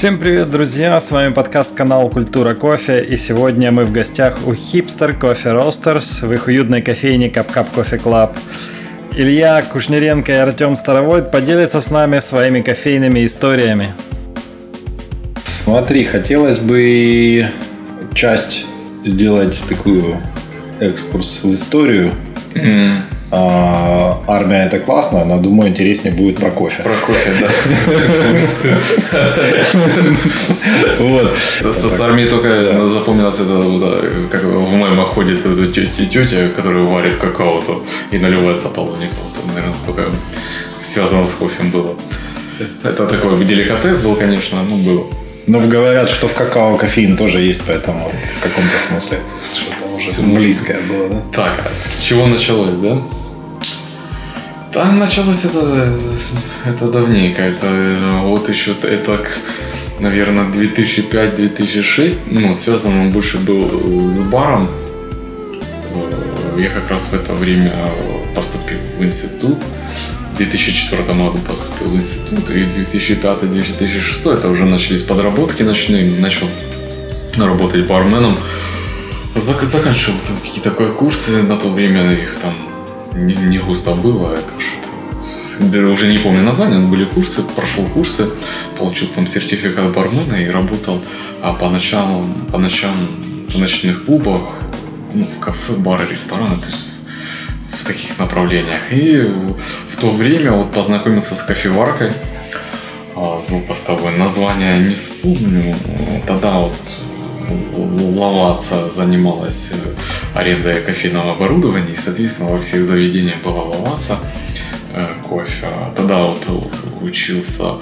Всем привет, друзья! С вами подкаст канал Культура Кофе, и сегодня мы в гостях у Hipster Coffee Roasters в их уютной кофейне Cup Cup Coffee Club. Илья Кушнеренко и Артем Старовойт поделятся с нами своими кофейными историями. Смотри, хотелось бы часть сделать такую экскурс в историю. А, армия это классно, но думаю, интереснее будет про кофе. Про кофе, да. Вот. С армией только запомнилось это, как в мемах ходит тетя, которая варит какао и наливается половник. Наверное, только связано с кофе было. Это такой деликатес был, конечно, ну, был. Но говорят, что в какао кофеин тоже есть, поэтому в каком-то смысле уже близкое было, да? Так, с чего началось, да? Там началось это, это давненько. Это вот еще это, наверное, 2005-2006. Ну, связан он больше был с баром. Я как раз в это время поступил в институт. В 2004 году поступил в институт. И 2005-2006 это уже начались подработки ночные. Начал работать барменом. Заканчивал там какие-то курсы. На то время их там не, не густо было, это что-то уже не помню название, но были курсы, прошел курсы, получил там сертификат бармена и работал а по ночам, по ночам в ночных клубах, ну, в кафе, бары, рестораны, то есть в таких направлениях. И в то время вот познакомился с кофеваркой, а, двухпостовой, название не вспомню, тогда вот Лаваца занималась э, арендой кофейного оборудования, и, соответственно, во всех заведениях была Лаваца э, кофе. А тогда вот учился,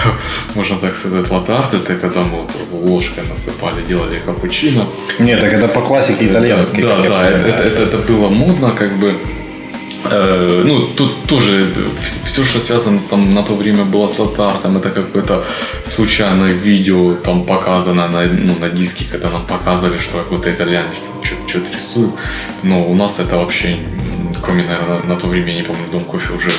можно так сказать, латарт. Это когда мы вот ложкой насыпали, делали капучино. Нет, так это по классике итальянской. Да, да, да это, это, это было модно, как бы Э, ну, тут тоже все, что связано там на то время было с латартом, это какое-то случайное видео там показано на, ну, на диске, когда нам показывали, что какой-то итальянец что-то рисует. Но у нас это вообще, кроме, наверное, на то время, я не помню, Дом кофе уже,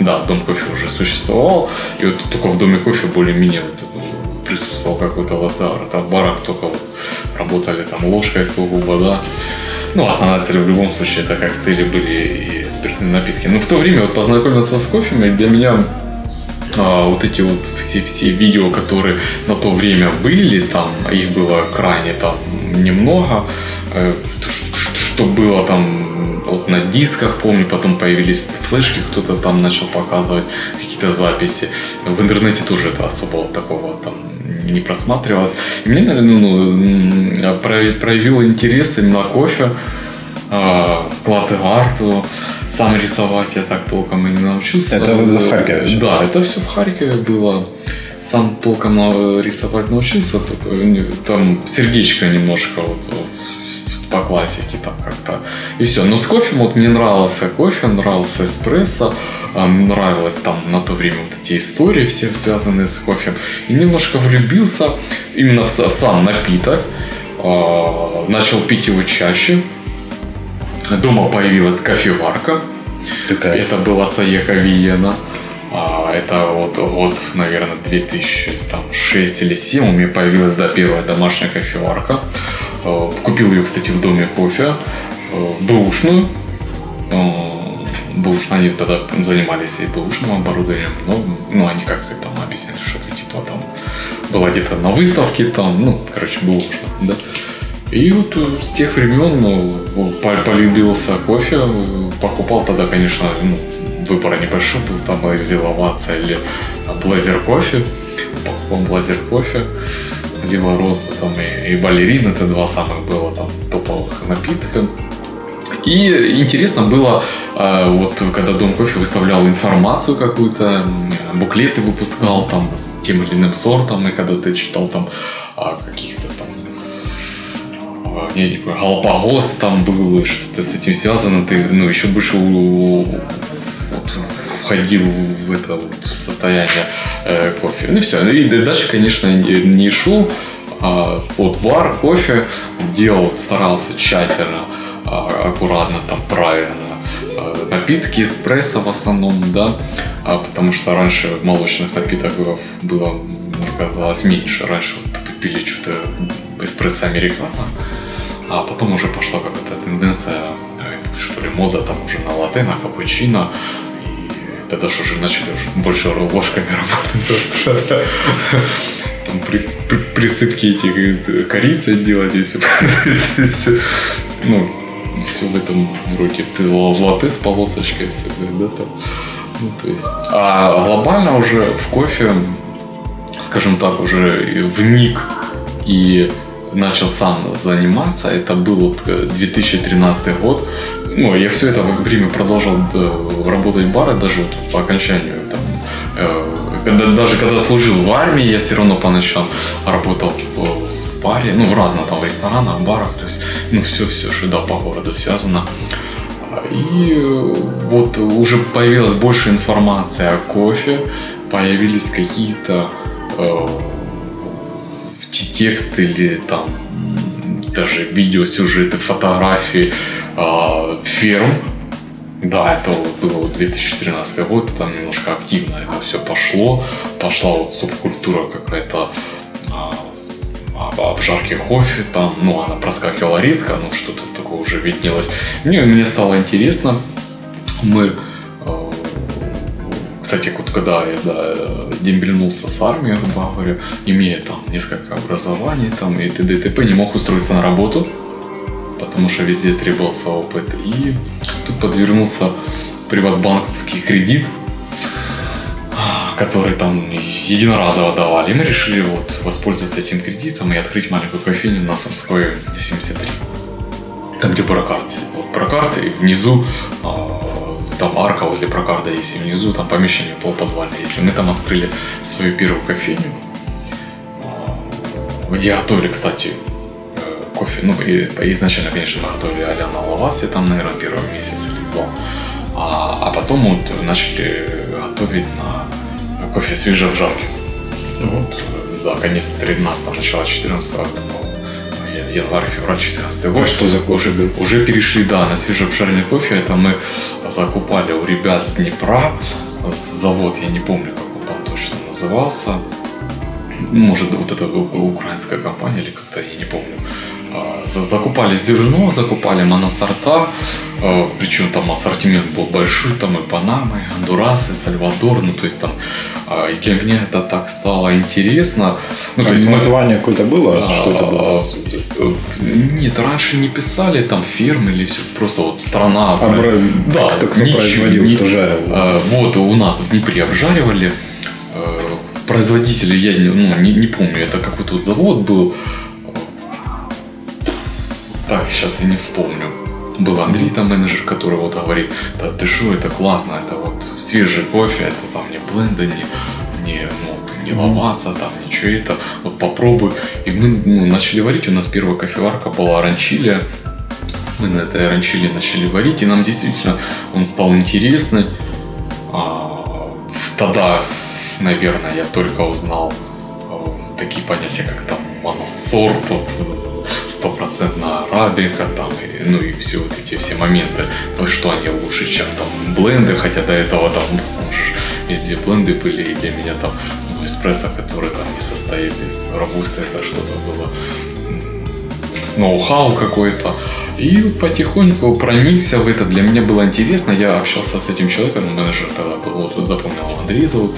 да, Дом кофе уже существовал, и вот только в Доме кофе более-менее вот присутствовал какой-то латар. Это в барах только вот работали там ложкой сугубо, да. Ну, основная цель в любом случае это коктейли были и спиртные напитки. Но в то время вот познакомился с кофе, для меня а, вот эти вот все, все видео, которые на то время были, там, их было крайне там немного, э, что было там вот на дисках, помню, потом появились флешки, кто-то там начал показывать какие-то записи. В интернете тоже это особо вот такого там не просматривалось. И мне, наверное, ну, проявил интерес именно кофе, а, к латте-арту. Сам рисовать я так толком и не научился. Это в Харькове? Да, это все в Харькове было. Сам толком рисовать научился, только там сердечко немножко вот, по классике там как-то. И все. Но с кофе вот мне нравился кофе, нравился эспрессо, нравилось там на то время вот эти истории все связанные с кофе. И немножко влюбился именно в сам напиток. А, начал пить его чаще. Дома появилась кофеварка. Такая. Это была Саека Виена. А, это вот год, наверное, 2006 или 2007 у меня появилась да, первая домашняя кофеварка. А, купил ее, кстати, в доме кофе. А, бэушную. Бэушную, они тогда занимались и бэушным оборудованием. Но, ну, они как там объясняли, что это типа там была где-то на выставке там, ну, короче, бэушно, да. И вот э, с тех времен ну, полюбился кофе. Покупал тогда, конечно, ну, выбора небольшой был, там или лаваца, или блазер кофе. Покупал блазер кофе, либо розу, там и, и балерин, это два самых было там топовых напитка. И интересно было, э, вот когда Дом кофе выставлял информацию какую-то, буклеты выпускал там с тем или иным сортом, и когда ты читал там каких-то там не, Галапагос там был, что-то с этим связано, ты ну, еще больше входил в это вот состояние э, кофе. Ну все. И дальше, конечно, не, не шел. А, вот бар, кофе делал, старался тщательно, а, аккуратно, там правильно. А, напитки, эспрессо в основном, да, а, потому что раньше молочных напитков было казалось меньше. Раньше пили что-то эспрессо американо, а потом уже пошла какая-то тенденция, э, что ли, мода там уже на латте, на капучино. Тогда что же начали уже больше ложками работать. Там при, при, присыпки эти корицы делать и. Ну, все в этом роде. Ты латте с полосочкой всегда, да, там. Ну, то есть. А глобально уже в кофе, скажем так, уже вник и начал сам заниматься. Это был вот 2013 э, год. Ну, я все это время продолжал э, работать в баре, даже вот по окончанию там, э, когда, даже когда служил в армии, я все равно поначалу работал в, баре, ну, в разных там ресторанах, барах, то есть, ну, все, все, что да, по городу связано. И вот уже появилась больше информации о кофе, появились какие-то э, тексты или там даже видеосюжеты, фотографии э, ферм. Да, это было 2013 год, там немножко активно это все пошло. Пошла вот субкультура какая-то э, обжарки кофе, там, ну, она проскакивала редко, ну, что-то такое уже виднелось. Мне, мне стало интересно. Мы кстати, вот когда я да, дембельнулся с армией, грубо говоря, имея там несколько образований там, и т.д. и т.п., не мог устроиться на работу, потому что везде требовался опыт. И тут подвернулся приватбанковский кредит, который там единоразово давали. И мы решили вот воспользоваться этим кредитом и открыть маленькую кофейню на Совской 73. Там, где Бракарт. Вот Бракарт, и внизу а, там арка возле прокарда есть, и внизу там помещение полуподвальное есть. И мы там открыли свою первую кофейню, где готовили, кстати, э, кофе. Ну, и, изначально, конечно, мы готовили а-ля на лавасе, там, наверное, первый месяц или два. А, а потом вот начали готовить на кофе свежеобжарки. Вот, да, конец 13 начало 14 январь-февраль 2014 год. А что за кофе был? Уже перешли, да, на свежеобжаренный кофе. Это мы закупали у ребят с Днепра. Завод, я не помню, как он там точно назывался. Может, вот это украинская компания или как-то, я не помню. А, закупали зерно, закупали моносорта, а, причем там ассортимент был большой, там и Панамы, и Гондурас, и Сальвадор, ну то есть там и для меня это так стало интересно. Ну, то есть название какое-то было? А, что это было? Нет, раньше не писали там фермы или все, просто вот страна. Обра... Да, кто, кто ничего, производил, не... кто жарил. Вот у нас в Днепре обжаривали производители, я ну, не, не помню, это какой-то вот завод был, так, сейчас я не вспомню. Был Андрей, там менеджер, который вот говорит, да ты что, это классно, это вот свежий кофе, это там не бленды, не, не, ну, не ломаться, там ничего это, вот попробуй. И мы ну, начали варить, у нас первая кофеварка была ранчилия, мы на этой ранчиле начали варить, и нам действительно он стал интересный. А, тогда, наверное, я только узнал а, такие понятия, как там моносорт, вот, стопроцентно арабика, там, и, ну и все вот эти все моменты, что они лучше, чем там бленды, хотя до этого там в основном везде бленды были, и для меня там ну, эспрессо, который там не состоит из робуста, это что-то было ноу-хау какой-то. И потихоньку проникся в это. Для меня было интересно. Я общался с этим человеком, менеджер тогда был, вот запомнил Андрей зовут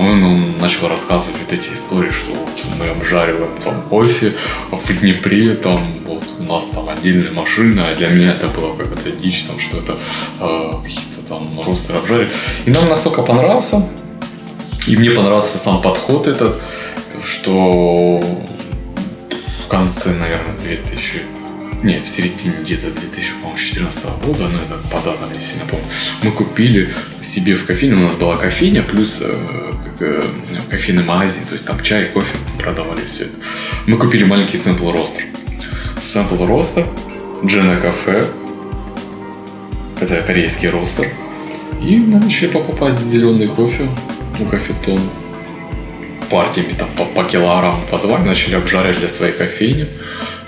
он, он начал рассказывать вот эти истории, что мы обжариваем там кофе в Днепре, там вот у нас там отдельная машина, а для меня это было какая-то дичь, там что это э, какие-то там ростеры обжаривают. И нам настолько понравился, и мне понравился сам подход этот, что в конце, наверное, 2000 не, в середине где-то 2014 года, но это по датам не сильно помню, мы купили себе в кофейне, у нас была кофейня, плюс э, э, кофейный магазин, то есть там чай, кофе продавали все это. Мы купили маленький сэмпл ростер. Сэмпл ростер, Джена кафе, это корейский ростер. И мы начали покупать зеленый кофе у кофетон партиями там по, по килограмму, по два, начали обжаривать для своей кофейни,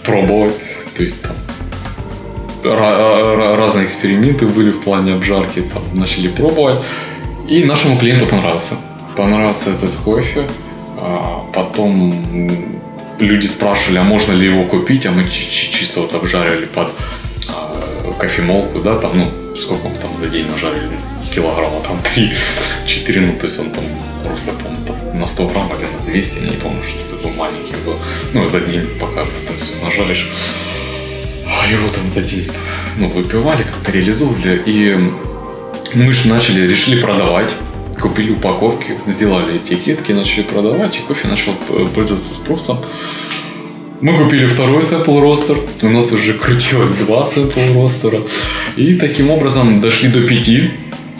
пробовать то есть там разные эксперименты были в плане обжарки, там начали пробовать. И нашему клиенту понравился. Понравился этот кофе. А потом люди спрашивали, а можно ли его купить, а мы чисто вот обжарили под а, кофемолку, да, там, ну, сколько мы там за день нажарили, килограмма там 3-4, ну, то есть он там просто, помню, там, на 100 грамм или на 200, я не помню, что такое маленький был. Ну, за день, пока ты там все нажаришь. Его там за день, ну, выпивали, как-то реализовывали, и мы же начали, решили продавать купили упаковки, сделали этикетки, начали продавать, и кофе начал пользоваться спросом. Мы купили второй Sample ростер, у нас уже крутилось два Sample ростера. И таким образом дошли до пяти.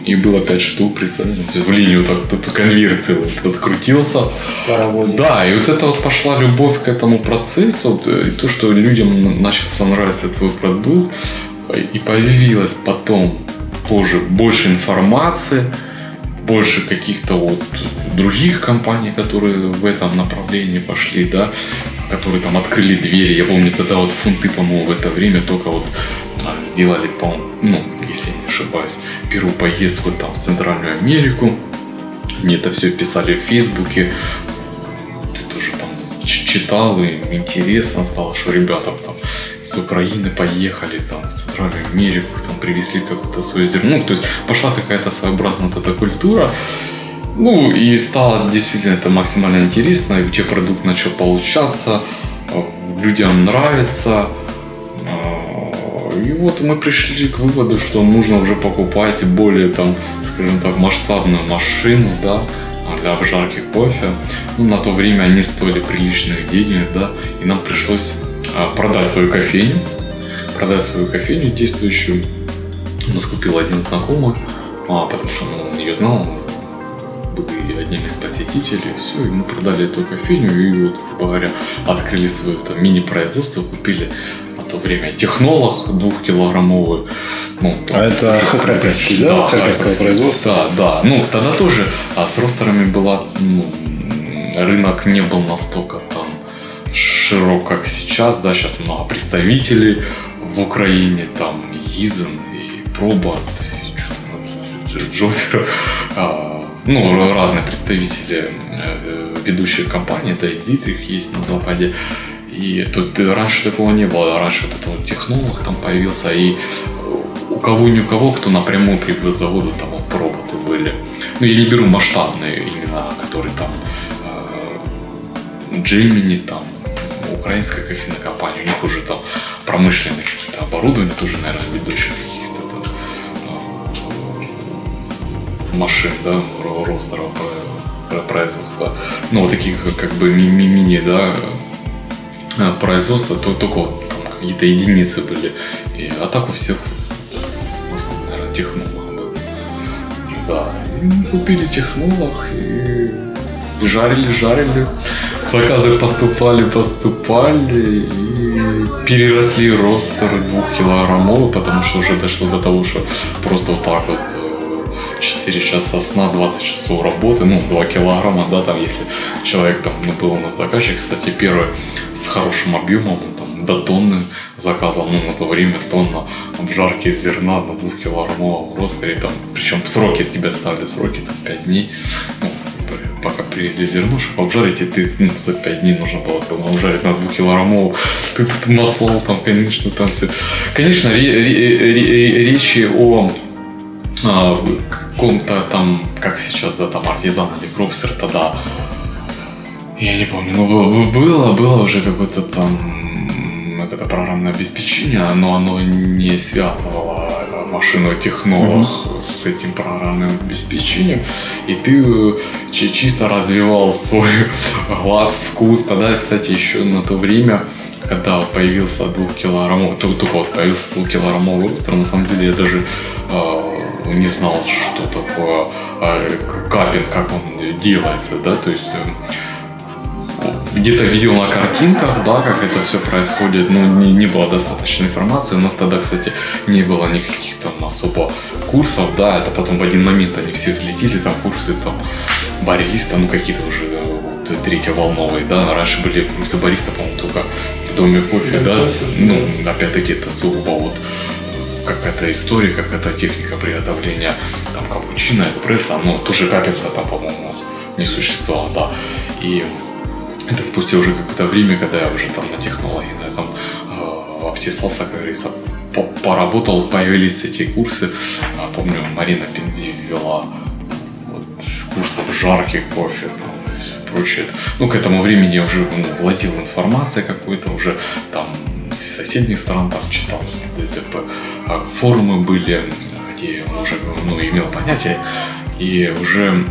И было пять штук, представляете? В линию так, тут конвейер целый открутился. Паровозик. Да, и вот это вот пошла любовь к этому процессу, и то, что людям начался нравиться твой продукт, и появилось потом позже больше информации, больше каких-то вот других компаний, которые в этом направлении пошли, да, которые там открыли двери. Я помню, тогда вот фунты, по-моему, в это время только вот а, сделали, по ну, ошибаюсь, первую поездку там в Центральную Америку. Мне это все писали в Фейсбуке. Ты тоже там читал, и интересно стало, что ребятам там с Украины поехали там в Центральную Америку, там привезли какое-то свое зерно. Ну, то есть пошла какая-то своеобразная вот эта культура. Ну, и стало действительно это максимально интересно, и у тебя продукт начал получаться, а, людям нравится. И вот мы пришли к выводу, что нужно уже покупать более там, скажем так, масштабную машину, да, для обжарки кофе. Ну, на то время они стоили приличных денег, да, и нам пришлось а, продать свою кофейню, продать свою кофейню действующую. У нас купил один знакомый, а, потому что он ее знал, были одним из посетителей, все, и мы продали эту кофейню, и вот, говоря, открыли свое там, мини-производство, купили то время технолог двухкилограммовый. Ну, а это харьковский, да? Да, харьковское производство. Да, да. Ну, тогда тоже а с ростерами была, ну, рынок не был настолько там широк, как сейчас, да, сейчас много представителей в Украине, там Изен, и Пробат, и Джокер, а, ну, разные представители э, ведущих компаний, да, и Дитрих есть на Западе. И тут раньше такого не было, раньше вот этот вот технолог там появился, и у кого ни у кого, кто напрямую привез заводу, там вот роботы были. Ну, я не беру масштабные именно, которые там Джемини, там украинская кофейная компания, у них уже там промышленные какие-то оборудования, тоже, наверное, ведущих каких-то там, э, машин, да, ростеров производства. Ну, вот таких как бы мини, да, э, производства, то только какие-то единицы были. И, а так у всех в основном, наверное, технолог был. Да, и купили технолог и жарили, жарили заказы поступали, поступали и переросли ростер двухкилограммовый, потому что уже дошло до того, что просто вот так вот 4 э, часа сна, 20 часов работы, ну, 2 килограмма, да, там, если человек там, ну, был у нас заказчик, кстати, первый с хорошим объемом, там, до тонны заказал, ну, на то время тонна обжарки зерна на 2 килограммовом ростере, там, причем в сроки тебя ставили сроки, там, 5 дней, ну, пока привезли зерно, чтобы обжарить, и ты ну, за 5 дней нужно было там, обжарить на 2 килограммовую. Ты тут масло там, конечно, там все. Конечно, речи о а, каком-то там, как сейчас, да, там артизан или кропстер тогда, я не помню, ну было, было уже какое-то там это программное обеспечение, но оно не связывало машину технолог mm-hmm. с этим программным обеспечением, и ты чисто развивал свой глаз, вкус. Тогда, кстати, еще на то время, когда появился двухкилограммовый, только, только вот появился двухкилограммовый ростер, на самом деле я даже э, не знал, что такое э, капинг, как он делается, да, то есть э, где-то видел на картинках, да, как это все происходит, но не, не было достаточно информации. У нас тогда, кстати, не было никаких там особо курсов, да, это потом в один момент они все взлетели, там курсы там бариста, ну какие-то уже вот, третьеволновые, да, раньше были курсы бариста, по-моему, только в доме кофе, да, ну, опять-таки это сугубо вот какая-то история, какая-то техника приготовления там капучино, эспрессо, ну, тоже капелька там, по-моему, не существовало, да. И это спустя уже какое-то время, когда я уже там на технологии, на этом э, обтесался, как говорится, поработал, появились эти курсы. А, помню, Марина Пензи ввела вот, курс обжарки кофе, там, прочее. Ну, к этому времени я уже ну, владел информацией какой-то, уже там с соседних стран там читал ДТП. А форумы были, где уже ну, имел понятие, и уже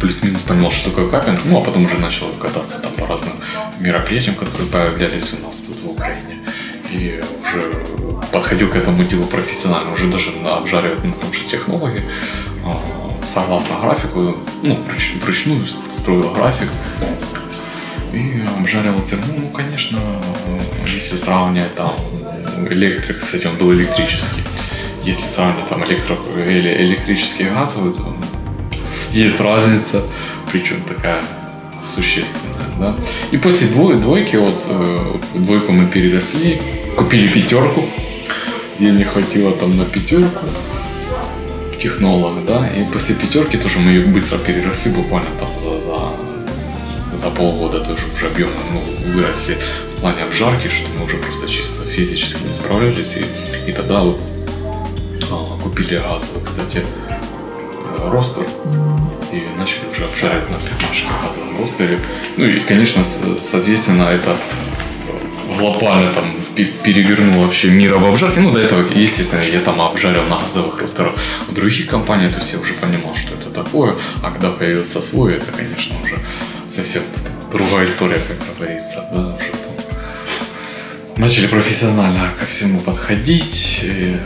плюс-минус понимал, что такое капинг, ну, а потом уже начал кататься там по разным мероприятиям, которые появлялись у нас тут в Украине. И уже подходил к этому делу профессионально, уже даже обжаривать на том же технологии, а, согласно графику, ну, вруч, вручную строил график и обжаривал зерно. Ну, конечно, если сравнивать там электрик, кстати, он был электрический, если сравнивать там электро, электрический и газовый, то есть разница, причем такая существенная. Да? И после двой, двойки, вот э, двойку мы переросли, купили пятерку, денег хватило там на пятерку технолога, да, и после пятерки тоже мы ее быстро переросли, буквально там за, за, за полгода тоже уже объемы ну, выросли в плане обжарки, что мы уже просто чисто физически не справлялись, и, и тогда вот а, купили газовый, кстати, э, ростер, и начали уже обжаривать на пятнашке газовом ростере. Ну и, конечно, соответственно, это глобально там перевернул вообще мир об обжарке. Ну, до этого, естественно, я там обжарил на газовых ростерах в других компаниях, то есть я уже понимал, что это такое. А когда появился свой, это, конечно, уже совсем другая история, как говорится. Да, уже начали профессионально ко всему подходить. И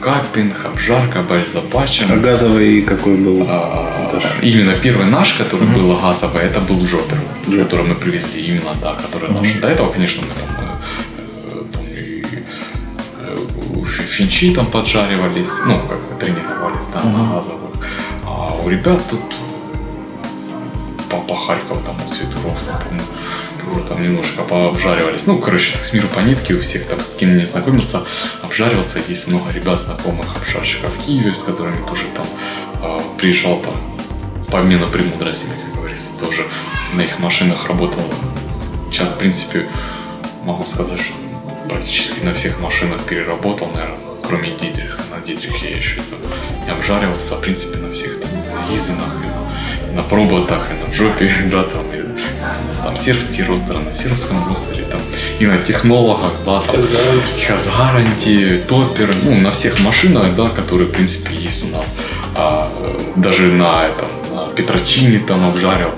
капинг, обжарка, бальзапачен. А газовый какой был? А, именно первый наш, который угу. был газовый, это был Жопер, Жопер. который мы привезли именно, да, который угу. наш. До этого, конечно, мы там финчи там поджаривались, ну, как тренировались, да, uh-huh. на газовых. А у ребят тут по, по Харькову, там, у Светуров, там, помню, тоже там немножко пообжаривались. Ну, короче, так с миру по нитке у всех там, с кем не знакомился, обжаривался. Есть много ребят, знакомых обжарщиков в Киеве, с которыми тоже там э, приезжал там по обмену премудростями, как говорится, тоже на их машинах работал. Сейчас, в принципе, могу сказать, что практически на всех машинах переработал, наверное, кроме Дидриха. На Дидрихе я еще не обжаривался, в принципе, на всех там, на Изенах, на, проботах, и на джопе, да, там, и, у нас там сербский ростер, на сербском ростере, там, и на технологах, да, там, Хазгаранти, Топпер, ну, на всех машинах, да, которые, в принципе, есть у нас. А, даже на этом, на Петрочини там обжарил,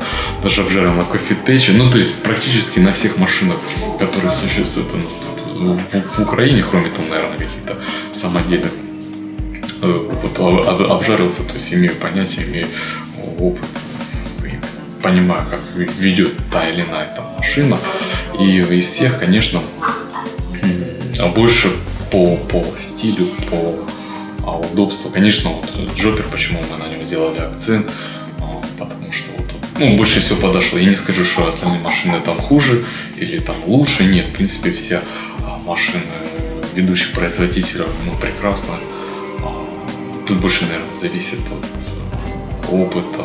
даже обжарил на кофетече, ну, то есть практически на всех машинах, которые существуют у нас тут в, в Украине, кроме там, наверное, каких-то самодельных, э, вот обжарился, то есть имею понятие, имею опыт, понимаю, как ведет та или иная там машина. И из всех, конечно, а больше по, по стилю, по а удобству. Конечно, вот Джопер, почему мы на нем сделали акцент, а, потому что вот ну, больше всего подошло. Я не скажу, что остальные машины там хуже или там лучше. Нет, в принципе, все машины ведущих производителей, ну, прекрасно. А, тут больше, наверное, зависит от опыта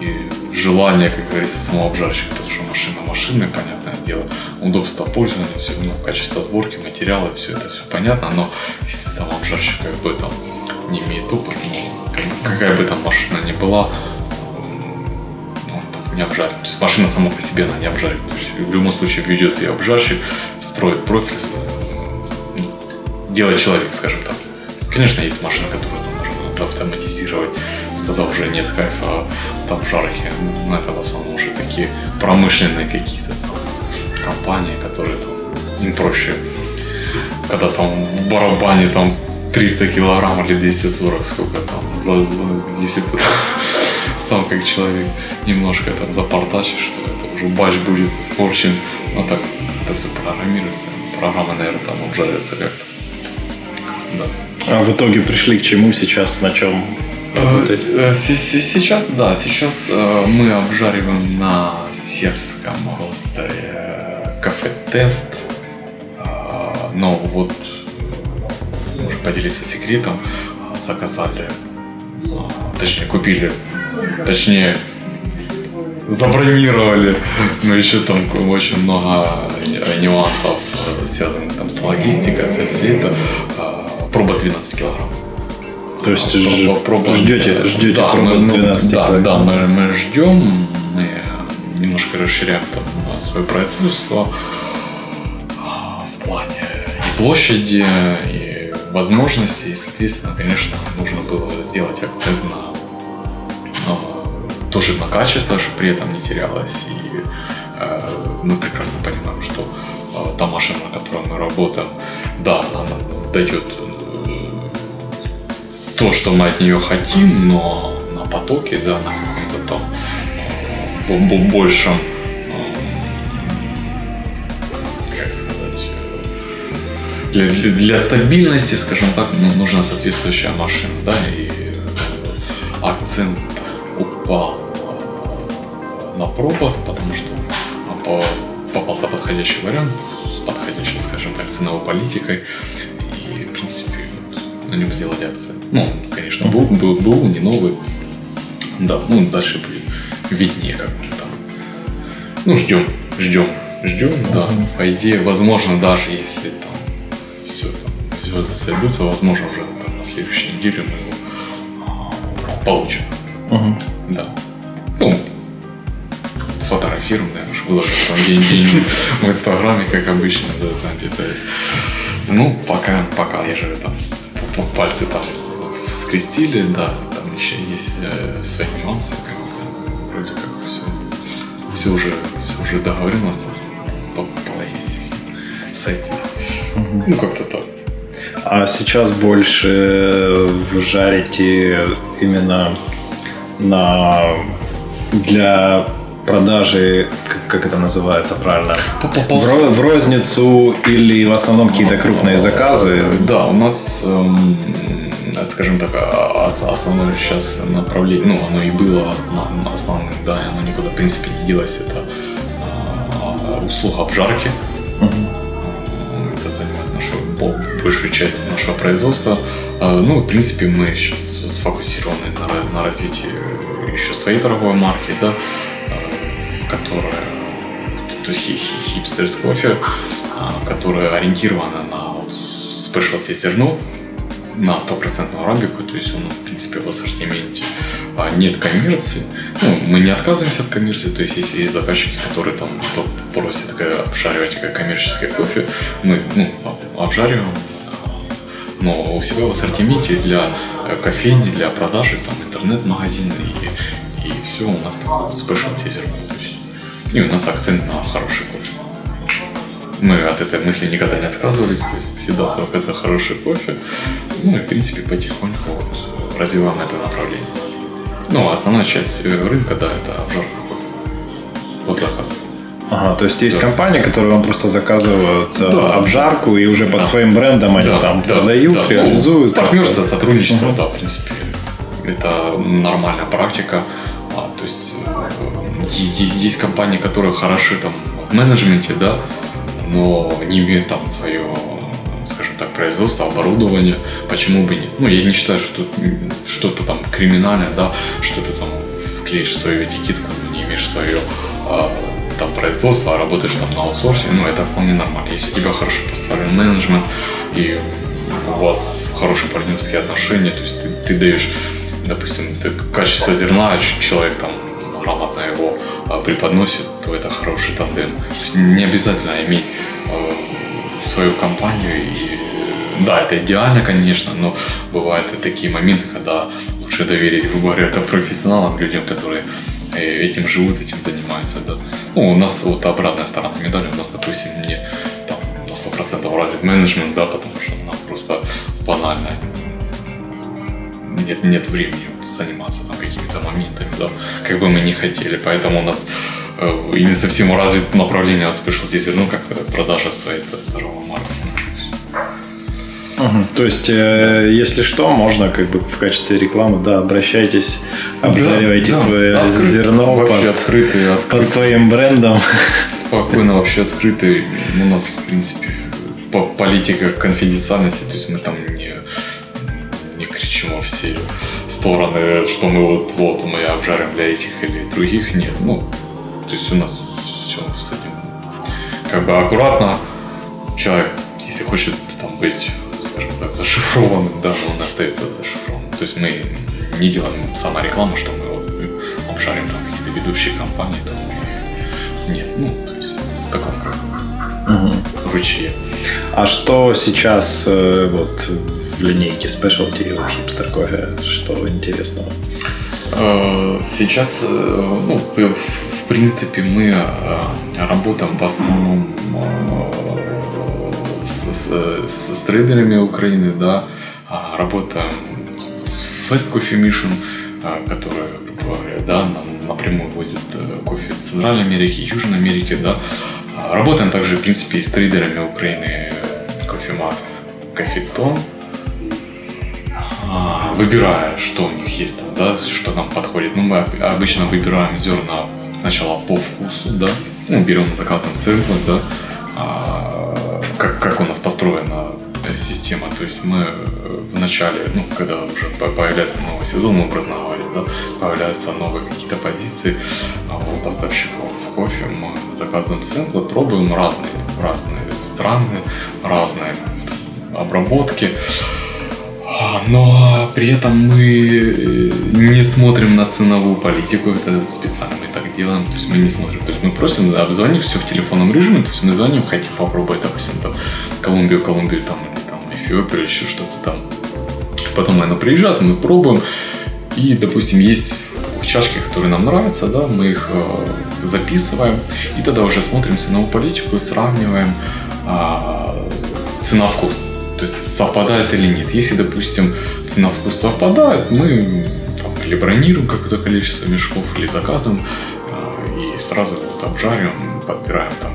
и, и желания, как говорится, самого обжарщика, потому что машина машины, понятное дело, удобство пользования, все, ну, качество сборки, материалы, все это все понятно, но если там обжарщик как бы там не имеет опыта, ну, какая бы там машина ни была, не обжарит. То есть машина сама по себе она не обжарит. То есть в любом случае ведет ее обжарщик, строит профиль, делает человек, скажем так. Конечно, есть машины, которые там можно автоматизировать, тогда уже нет кайфа от обжарки. Но это в основном уже такие промышленные какие-то компании, которые там им проще, когда там в барабане там 300 килограмм или 240, сколько там, за, за, если ты сам как человек немножко там запортачишь, что это уже бач будет испорчен. Но так это все программируется. Программа, наверное, там обжарится как-то. Да. А в итоге пришли к чему сейчас, на чем работать? Э, сейчас, да, сейчас э, мы обжариваем на сербском ростере кафе-тест. Но вот, можно поделиться секретом, заказали, точнее купили Точнее, забронировали. Но еще там очень много нюансов, связанных там с логистикой, со всей это. Проба 12 килограмм. То есть проба, проба, ждете, ждете да, проба мы, 12 да, да, мы, мы ждем, мы немножко расширяем там свое производство в плане и площади, и возможностей, и, соответственно, конечно, нужно было сделать акцент на тоже на качество, чтобы при этом не терялось. И э, мы прекрасно понимаем, что э, та машина, на которой мы работаем, да, она дает э, то, что мы от нее хотим, но на потоке, да, на каком-то там э, большем, э, как сказать, э, для, для, стабильности, скажем так, ну, нужна соответствующая машина, да, и акцент упал на пробах, потому что попался подходящий вариант с подходящей, скажем так, ценовой политикой. И, в принципе, на нем сделали акцент. Ну, конечно, был, был, был не новый. Да, ну, дальше будет виднее, как он там. Ну, ждем, ждем, ждем, да. По идее, возможно, даже если там все, там, звезды сойдутся, возможно, уже там, на следующей неделе мы его а, получим. Угу. Да. Ну, сфотографируем, наверное, выложим там день-день в Инстаграме, как обычно, да, там где-то. Ну, пока, пока я же там пальцы там скрестили, да, там еще есть э, свои нюансы, как бы, вроде как все, все уже, все уже договорено осталось по, сойтись. Угу. Ну, как-то так. А сейчас больше жарите именно на для продажи, как это называется правильно, в, в розницу или в основном какие-то крупные заказы? Да, у нас, эм, скажем так, а, основное сейчас направление, ну, оно и было основным, да, оно никуда, в принципе, не делось, это а, услуга обжарки. Это занимает нашу большую часть нашего производства. А, ну, в принципе, мы сейчас сфокусированы на, на развитии еще своей торговой марки, да, которая, то есть хипстерс кофе, а, которая ориентирована на вот спешлти зерно, на стопроцентную арабику, то есть у нас, в принципе, в ассортименте а, нет коммерции. Ну, мы не отказываемся от коммерции, то есть если есть заказчики, которые там просят обжаривать коммерческий кофе, мы ну, обжариваем, но у себя в ассортименте для э, кофейни, для продажи, там интернет-магазины и, и все у нас такое спешлти зерно. И у нас акцент на хороший кофе. Мы от этой мысли никогда не отказывались, то есть всегда только за хороший кофе. Ну и, в принципе, потихоньку развиваем это направление. Ну, а основная часть э, рынка, да, это обжарка кофе. Вот заказ. Ага, то есть есть да. компании, которые вам просто заказывают э, да. обжарку и уже под да. своим брендом они да, там да, продают, да. реализуют. Ну, партнерство, сотрудничество, угу. да, в принципе, это нормальная практика. То есть есть компании, которые хороши там в менеджменте, да, но не имеют там свое, скажем так, производство, оборудование, почему бы нет? Ну, я не считаю, что что-то там криминальное, да, что ты там вклеишь свою этикетку, не имеешь свое а, там производство, а работаешь там на аутсорсе, ну, это вполне нормально. Если у тебя хорошо поставлен менеджмент и у вас хорошие партнерские отношения, то есть ты, ты даешь, допустим, ты качество зерна, человек там грамотно его а, преподносит, то это хороший тандем. То есть не обязательно иметь а, свою компанию и да, это идеально, конечно, но бывают и такие моменты, когда лучше доверить, грубо говоря, профессионалам, людям, которые э, этим живут, этим занимаются. Да. Ну, у нас вот обратная сторона медали, у нас, допустим, не там, на 100% развит менеджмент, да, потому что нам просто банально нет, нет времени заниматься там какими-то моментами, да, как бы мы не хотели. Поэтому у нас э, и не совсем развит направление от Special ну, как продажа своей торговой марки. Угу. То есть, э, если что, можно как бы в качестве рекламы, да, обращайтесь, обжаривайте да, свое да, зерно вообще под, открытый, открытый, под своим брендом. Спокойно, вообще открытый. У нас, в принципе, по политика конфиденциальности, то есть мы там не, во все стороны, что мы вот, вот мы обжарим для этих или других, нет. Ну, то есть у нас все с этим как бы аккуратно. Человек, если хочет там быть, скажем так, зашифрованным, да, он остается зашифрованным. То есть мы не делаем сама реклама, что мы вот обжарим там какие-то ведущие компании, то мы нет, ну, то есть в таком угу. ручье. А что сейчас э, вот в линейке Specialty у хипстер кофе, что интересного? Э, сейчас, э, ну, в принципе, мы работаем в основном с, с, с трейдерами Украины, да, а работаем с Fast Coffee Mission, которые, говоря, да, напрямую возят кофе Центральной Америки, Южной Америки, да, Работаем также, в принципе, и с трейдерами Украины Кофемакс, Кофетон, выбирая, что у них есть там, да, что нам подходит. Ну, мы обычно выбираем зерна сначала по вкусу, да, ну, берем, заказываем сэмплы, да, а, как, как у нас построена система. То есть мы в начале, ну, когда уже появляется новый сезон, образно говоря, да, появляются новые какие-то позиции у поставщиков кофе, мы заказываем сэмплы, пробуем разные, разные страны, разные обработки. А, но при этом мы э, не смотрим на ценовую политику, это специально мы так делаем, то есть мы не смотрим, то есть мы просим обзвонить все в телефонном режиме, то есть мы звоним, хотим попробовать, допустим, там Колумбию, Колумбию, там, или там Эфиопию, или еще что-то там. Потом она приезжает, мы пробуем, и, допустим, есть чашки, которые нам нравятся, да, мы их э, записываем, и тогда уже смотрим ценовую политику сравниваем а, цена-вкус. То есть совпадает или нет. Если, допустим, цена-вкус совпадает, мы там, или бронируем какое-то количество мешков, или заказываем а, и сразу вот обжариваем, подбираем там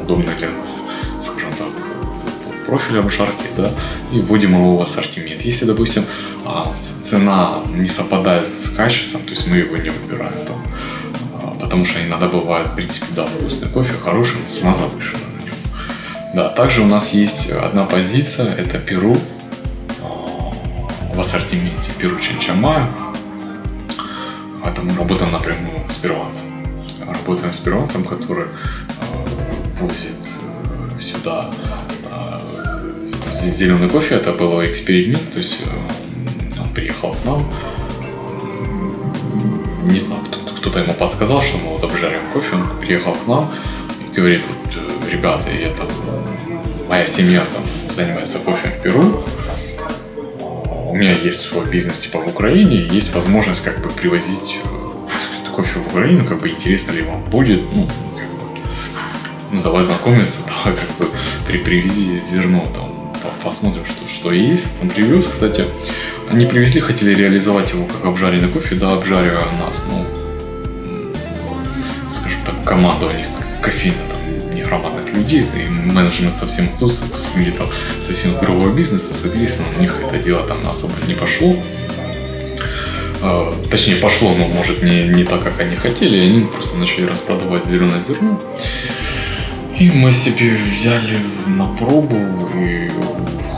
удобный для нас, скажем так, профиль обжарки, да, и вводим его в ассортимент. Если, допустим, а, цена не совпадает с качеством, то есть мы его не выбираем там, потому что иногда бывает, в принципе, да, вкусный кофе, хороший, но цена завышена. Да, также у нас есть одна позиция, это Перу а, в ассортименте Перу Чанчамая. Это мы работаем напрямую с перуанцем. Работаем с перуанцем, который а, возит э, сюда а, зеленый кофе. Это был эксперимент, то есть э, он приехал к нам. Не знаю, кто кто-то ему подсказал, что мы вот обжарим кофе, он приехал к нам и говорит, вот, э, ребята, это моя семья там занимается кофе в Перу, у меня есть свой бизнес типа в Украине, есть возможность как бы привозить э, кофе в Украину, как бы интересно ли вам будет, ну, как бы, ну давай знакомиться, давай как бы при, привези зерно там, посмотрим, что, что есть. Он привез, кстати, они привезли, хотели реализовать его как обжаренный кофе, да, обжаривая нас, ну, команда у них кофейна там неграмотных людей, и менеджмент совсем отсутствует, люди там совсем с другого бизнеса, соответственно, у них это дело там особо не пошло. А, точнее, пошло, но может не, не так, как они хотели, и они просто начали распродавать зеленое зерно. И мы себе взяли на пробу и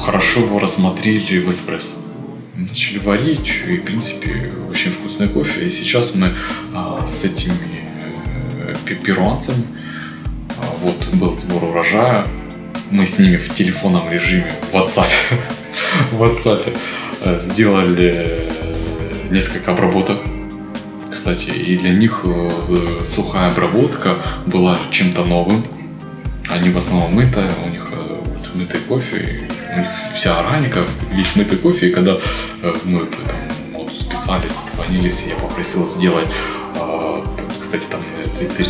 хорошо его рассмотрели в эспрессо. Начали варить, и, в принципе, очень вкусный кофе. И сейчас мы а, с этими перуанцам. Вот был сбор урожая. Мы с ними в телефонном режиме в WhatsApp, в WhatsApp э, сделали э, несколько обработок. Кстати, и для них э, сухая обработка была чем-то новым. Они в основном мытая, у них вот, мытый кофе, у них вся органика, весь мытый кофе. И когда мы там, вот, списались, созвонились, я попросил сделать кстати, там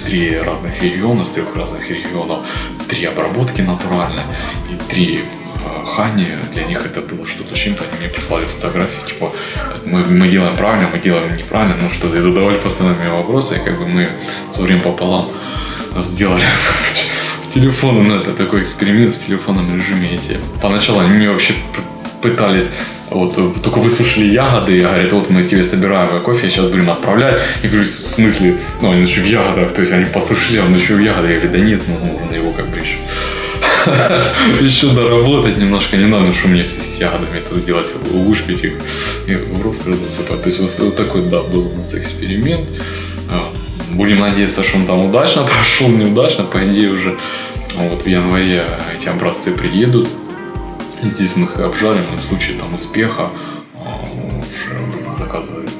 три разных региона, с трех разных регионов, три обработки натуральные и три э, хани, для них это было что-то чем-то, они мне прислали фотографии, типа, мы, мы делаем правильно, мы делаем неправильно, ну что, и задавали постоянно мне вопросы, и как бы мы с время пополам сделали в телефоне, ну это такой эксперимент в телефонном режиме. Эти. Поначалу они мне вообще пытались вот э, только высушили ягоды, говорят, вот мы тебе собираем кофе, сейчас будем отправлять. И говорю, в смысле, ну, они еще в ягодах, то есть они посушили, а он еще в ягодах. Я говорю, да нет, ну, ну его как бы еще еще доработать немножко. Не надо, что мне все с ягодами тут делать, лушпить их и в ростер засыпать. То есть вот, вот такой, да, был у нас эксперимент. А, будем надеяться, что он там удачно прошел, неудачно. По идее уже вот в январе эти образцы приедут. Здесь мы их обжарим, но в случае там успеха а, уже заказывать,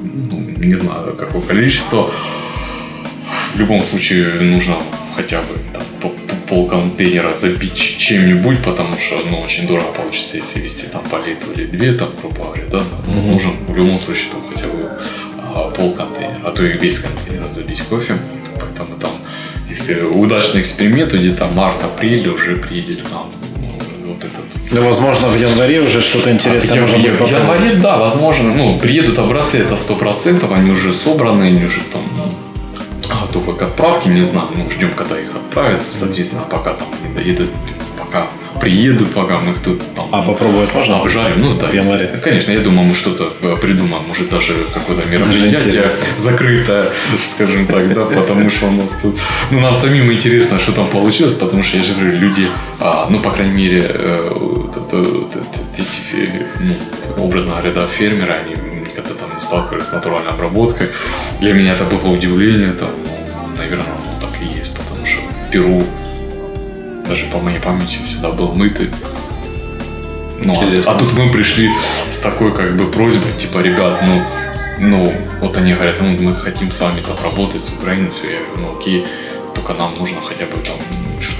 ну, не знаю, какое количество. В любом случае нужно хотя бы там, пол контейнера забить чем-нибудь, потому что ну, очень дорого получится, если вести там по литру или две, там, грубо говоря, да, mm-hmm. нужен в любом случае там, хотя бы а, пол контейнера, а то и весь контейнер забить кофе. Поэтому там, если удачный эксперимент, где-то март-апрель уже приедет к нам. Ну, возможно, в январе уже что-то интересное а, можно будет В январе, да, возможно. Ну, приедут образцы, это сто процентов, они уже собраны, они уже там готовы к отправке, не знаю, ну, ждем, когда их отправят, соответственно, пока там не доедут, пока приедут, пока мы их тут там... А попробовать можно? Обжарим, ну да, конечно, я думаю, мы что-то э, придумаем, может даже какое-то мероприятие закрытое, скажем так, да, потому что у нас тут... Ну, нам самим интересно, что там получилось, потому что, я же говорю, люди, а, ну, по крайней мере, э, эти, ну, образно говоря, да, фермеры, они никогда там не сталкивались с натуральной обработкой. Для меня это было удивление, там, ну, наверное, ну, так и есть, потому что Перу даже по моей памяти всегда был мытый. Ну, а, а тут мы пришли с такой как бы просьбой, типа, ребят, ну, ну, вот они говорят, ну, мы хотим с вами там работать с Украиной, все, я говорю, ну, окей, только нам нужно хотя бы там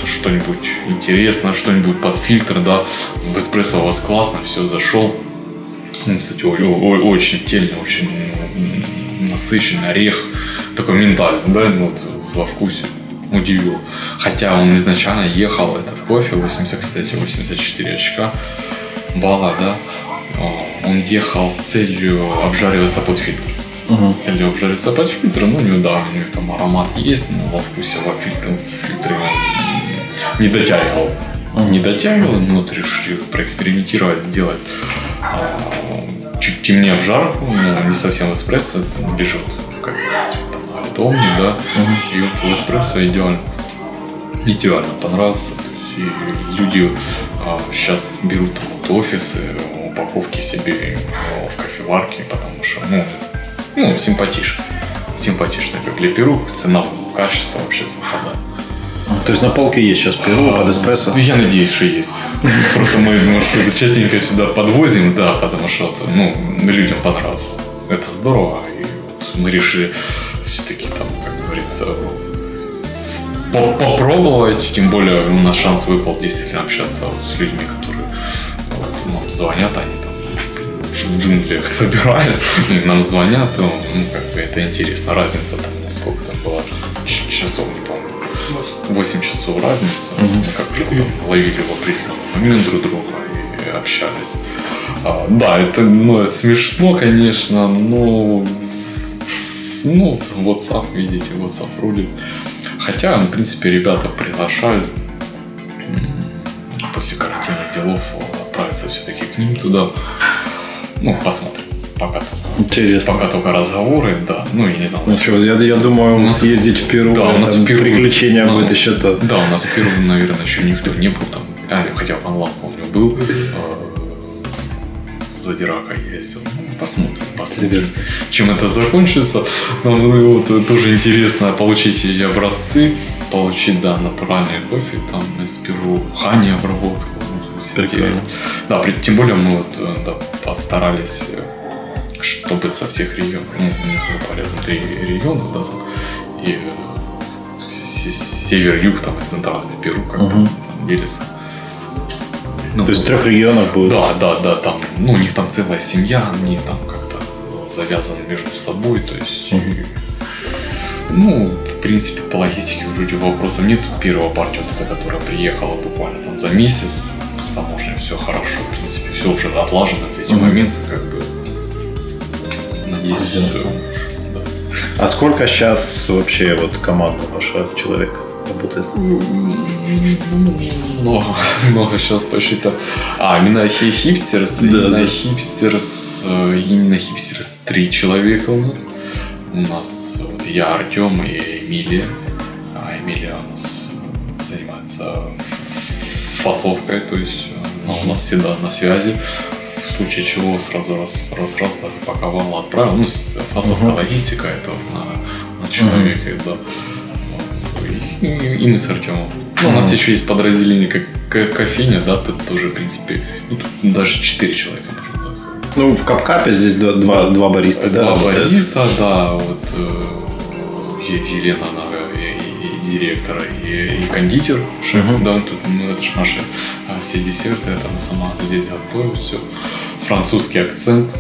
что-нибудь интересное, что-нибудь под фильтр, да, в эспрессо у вас классно, все, зашел, ну, кстати, очень тельный, очень насыщенный орех, такой ментальный, да, ну, вот, во вкусе удивил. Хотя он изначально ехал, этот кофе, 80, кстати, 84 очка балла, да, он ехал с целью обжариваться под фильтр. Угу. С целью обжариваться под фильтр, ну, не да, у него там аромат есть, но во вкусе во фильтре, в фильтре он не дотягивал. Не дотягивал, но вот решили проэкспериментировать, сделать а, чуть темнее обжарку, но не совсем эспрессо, бежит как Томни, да, угу. и вот эспрессо идеально. Идеально понравился. То есть, и люди а, сейчас берут там вот офисы, упаковки себе в кофеварке, потому что, ну, ну, симпатично. Симпатично, как для Перу, цена, качество вообще совпадает. То есть на полке есть сейчас Перу под эспрессо? Я надеюсь, что есть. Просто мы, может, частенько сюда подвозим, да, потому что ну, людям понравилось. Это здорово. И вот мы решили все-таки там, как говорится, попробовать. Тем более у нас шанс выпал действительно общаться с людьми, которые вот, нам звонят, они там в джунглях собирают, нам звонят, ну, как бы это интересно. Разница там, насколько там было часов, не помню 8 часов разницы, угу. как раз там ловили в определенный момент друг друга и общались. А, да, это ну, смешно, конечно, но ну, WhatsApp, видите, WhatsApp рулит. Хотя, в принципе, ребята приглашают после карантинных делов отправиться все-таки к ним туда. Ну, посмотрим. Пока только. Интересно. Пока только разговоры, да. Ну, я не знаю. Ну что, я, я думаю, у нас съездить в Перу, да, у нас в Перу приключения ну, будет еще то. Да, у нас в Перу, наверное, еще никто не был там. А, хотя в Анлав, помню, был. А, за Дирака ездил. Ну, посмотрим, посмотрим. Чем это закончится. Нам вот, тоже интересно получить эти образцы, получить, да, натуральный кофе, там из Перу, хани обработку. Интересно. Да, тем более мы вот э, да, постарались э, чтобы со всех регионов, ну, у них порядка три региона, да, там, и э, север-юг, там, и центральный Перу как-то угу. там делится. Ну, То есть трех регионов будет? Да, да, да, там, ну, у них там целая семья, они там как-то завязаны между собой, то есть, угу. и, ну, в принципе, по логистике вроде вопросов нет. Первая партия, вот эта, которая приехала буквально там за месяц, с таможней все хорошо, в принципе, все уже отлажено, эти угу. моменты, как бы, Надеюсь. Да. А сколько сейчас вообще вот команда ваша человек работает? Много, много сейчас посчитал. А, именно Hipsters, да, именно да. Hipsters, э, именно Hipsters три человека у нас. У нас вот я, Артем и Эмилия. А Эмилия у нас занимается фасовкой, то есть она у нас всегда на связи. В случае чего сразу раз, раз, раз запаковал, отправил. Ну, фасовка, uh-huh. логистика это на, на человека, uh-huh. да. И, и, и мы с Артемом. Ну, у нас еще есть подразделение как кофейня, да, тут тоже, в принципе, ну, тут даже 4 человека можно так сказать. Ну, в Капкапе здесь два, два, два бариста, да? Два бариста, да, вот э, Елена, она и, и директор, и, и кондитер, шеф, uh-huh. да, тут ну, это же наши а, все десерты, это она сама здесь готовит все. Французский акцент.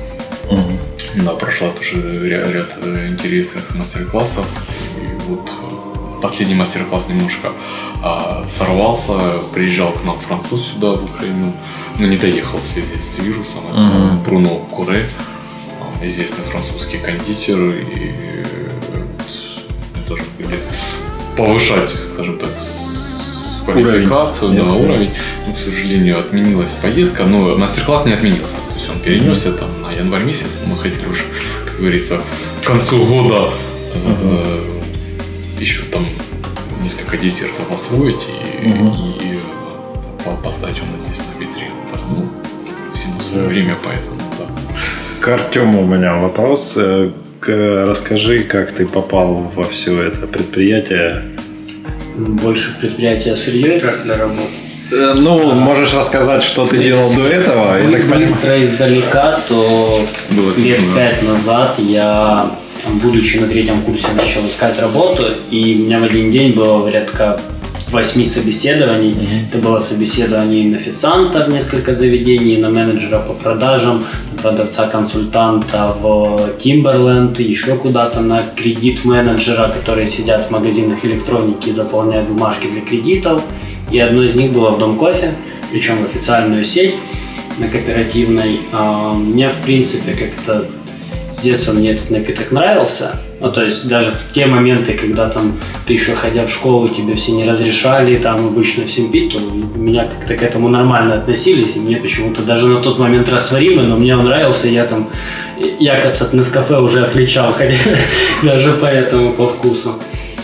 Uh-huh. Да, прошла тоже ряд, ряд э, интересных мастер-классов. И вот э, последний мастер-класс немножко а, сорвался, приезжал к нам француз сюда, в Украину, но не доехал в связи с вирусом. Uh-huh. Бруно Куре, известный французский кондитер, и тоже будет повышать, скажем так, квалификацию, уровень. да, уровень. Но, к сожалению, отменилась поездка, но мастер-класс не отменился. То есть он перенесся там на январь месяц, мы хотели уже, как говорится, к концу года uh-huh. Еще там несколько десертов освоить и, угу. и э, поставить у нас здесь на витрину. Ну, всему свое время, поэтому, да. К Артему у меня вопрос. Э, расскажи, как ты попал во все это предприятие? Больше в предприятие сырье для работы. Э, ну, а, можешь рассказать, что ты делал до этого? Вы, быстро издалека, то Было лет пять назад я будучи на третьем курсе, начал искать работу, и у меня в один день было порядка восьми собеседований. Mm-hmm. Это было собеседование на официанта в несколько заведений, на менеджера по продажам, на продавца-консультанта в Timberland, еще куда-то на кредит-менеджера, которые сидят в магазинах электроники и заполняют бумажки для кредитов. И одно из них было в Дом кофе, причем в официальную сеть на кооперативной. А, мне, в принципе, как-то с детства мне этот напиток нравился. Ну, то есть даже в те моменты, когда там ты еще ходя в школу, тебе все не разрешали там обычно всем пить, то меня как-то к этому нормально относились, и мне почему-то даже на тот момент растворимый, но мне он нравился, я там якобы от Нескафе уже отличал, хотя даже поэтому по вкусу.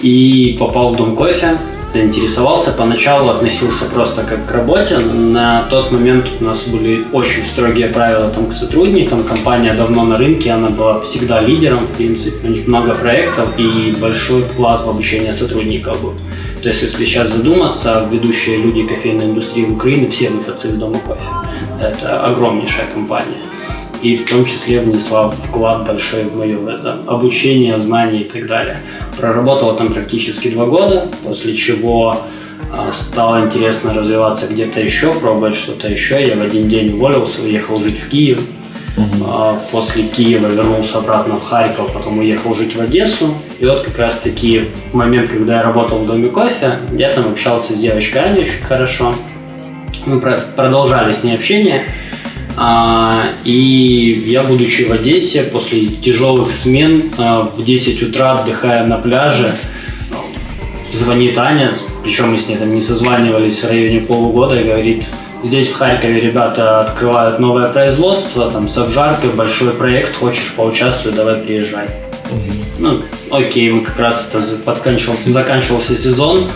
И попал в Дом кофе, заинтересовался. Поначалу относился просто как к работе. На тот момент у нас были очень строгие правила там, к сотрудникам. Компания давно на рынке, она была всегда лидером, в принципе. У них много проектов и большой вклад в обучение сотрудников был. То есть, если сейчас задуматься, ведущие люди кофейной индустрии в Украине все выходцы из Дома кофе. Это огромнейшая компания и в том числе внесла вклад большой в мое это, обучение, знания и так далее. Проработала там практически два года, после чего а, стало интересно развиваться где-то еще, пробовать что-то еще. Я в один день уволился, уехал жить в Киев. Uh-huh. После Киева вернулся обратно в Харьков, потом уехал жить в Одессу. И вот как раз таки в момент, когда я работал в Доме кофе, я там общался с девочкой Аней очень хорошо. Мы продолжали с ней общение. А, и я, будучи в Одессе, после тяжелых смен, а, в 10 утра отдыхая на пляже, звонит Аня, причем мы с ней там не созванивались в районе полугода, и говорит, здесь в Харькове ребята открывают новое производство, там с обжаркой, большой проект, хочешь поучаствовать, давай приезжай. Ну, окей, мы как раз это подканчивался, заканчивался сезон,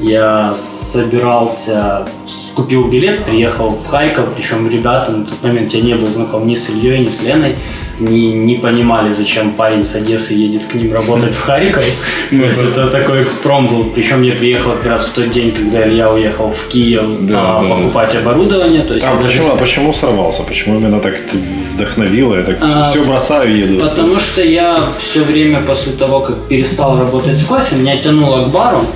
я собирался, купил билет, приехал в Харьков, причем ребята на тот момент я не был знаком ни с Ильей, ни с Леной, не, не понимали, зачем парень с Одессы едет к ним работать в Харьков. То есть это такой экспром был. Причем я приехал как раз в тот день, когда Илья уехал в Киев а, покупать оборудование. То есть а почему, а почему сорвался? Почему именно так вдохновило? Я так а, все бросаю и еду. Потому что я все время после того, как перестал работать с кофе, меня тянуло к бару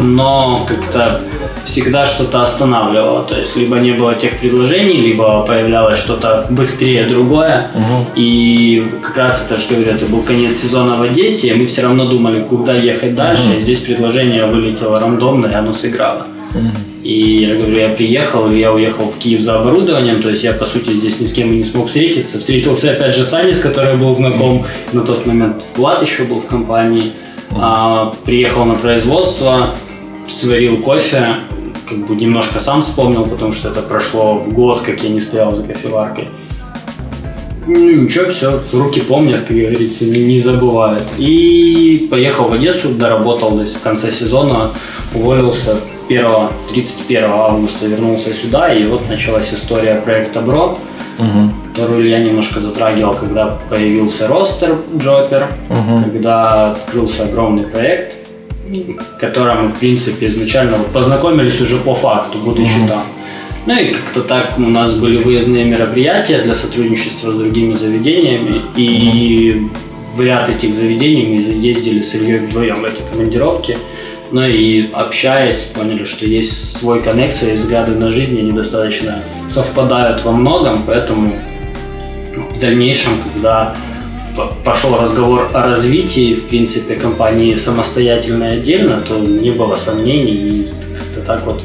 но как-то всегда что-то останавливало. То есть либо не было тех предложений, либо появлялось что-то быстрее другое. Угу. И как раз это же говорю, это был конец сезона в Одессе, и мы все равно думали, куда ехать дальше. Угу. И здесь предложение вылетело рандомно, и оно сыграло. Угу. И я говорю, я приехал, я уехал в Киев за оборудованием, то есть я, по сути, здесь ни с кем и не смог встретиться. Встретился опять же с Аней, с которой был знаком. На тот момент Влад еще был в компании. А, приехал на производство, сварил кофе, как бы немножко сам вспомнил, потому что это прошло в год, как я не стоял за кофеваркой. Ну ничего, все, руки помнят, как говорится, не, не забывают. И поехал в Одессу, доработал до конца сезона, уволился 31, 31 августа вернулся сюда, и вот началась история проекта Бро, угу. Которую я немножко затрагивал, когда появился ростер Джопер, угу. когда открылся огромный проект, мы, в принципе, изначально познакомились уже по факту, будучи угу. там. Ну и как-то так у нас были выездные мероприятия для сотрудничества с другими заведениями, и в ряд этих заведений мы ездили с Ильей вдвоем в эти командировки. Ну и общаясь, поняли, что есть свой коннект, свои взгляды на жизнь, они достаточно совпадают во многом, поэтому в дальнейшем, когда пошел разговор о развитии, в принципе, компании самостоятельно и отдельно, то не было сомнений, и как-то так вот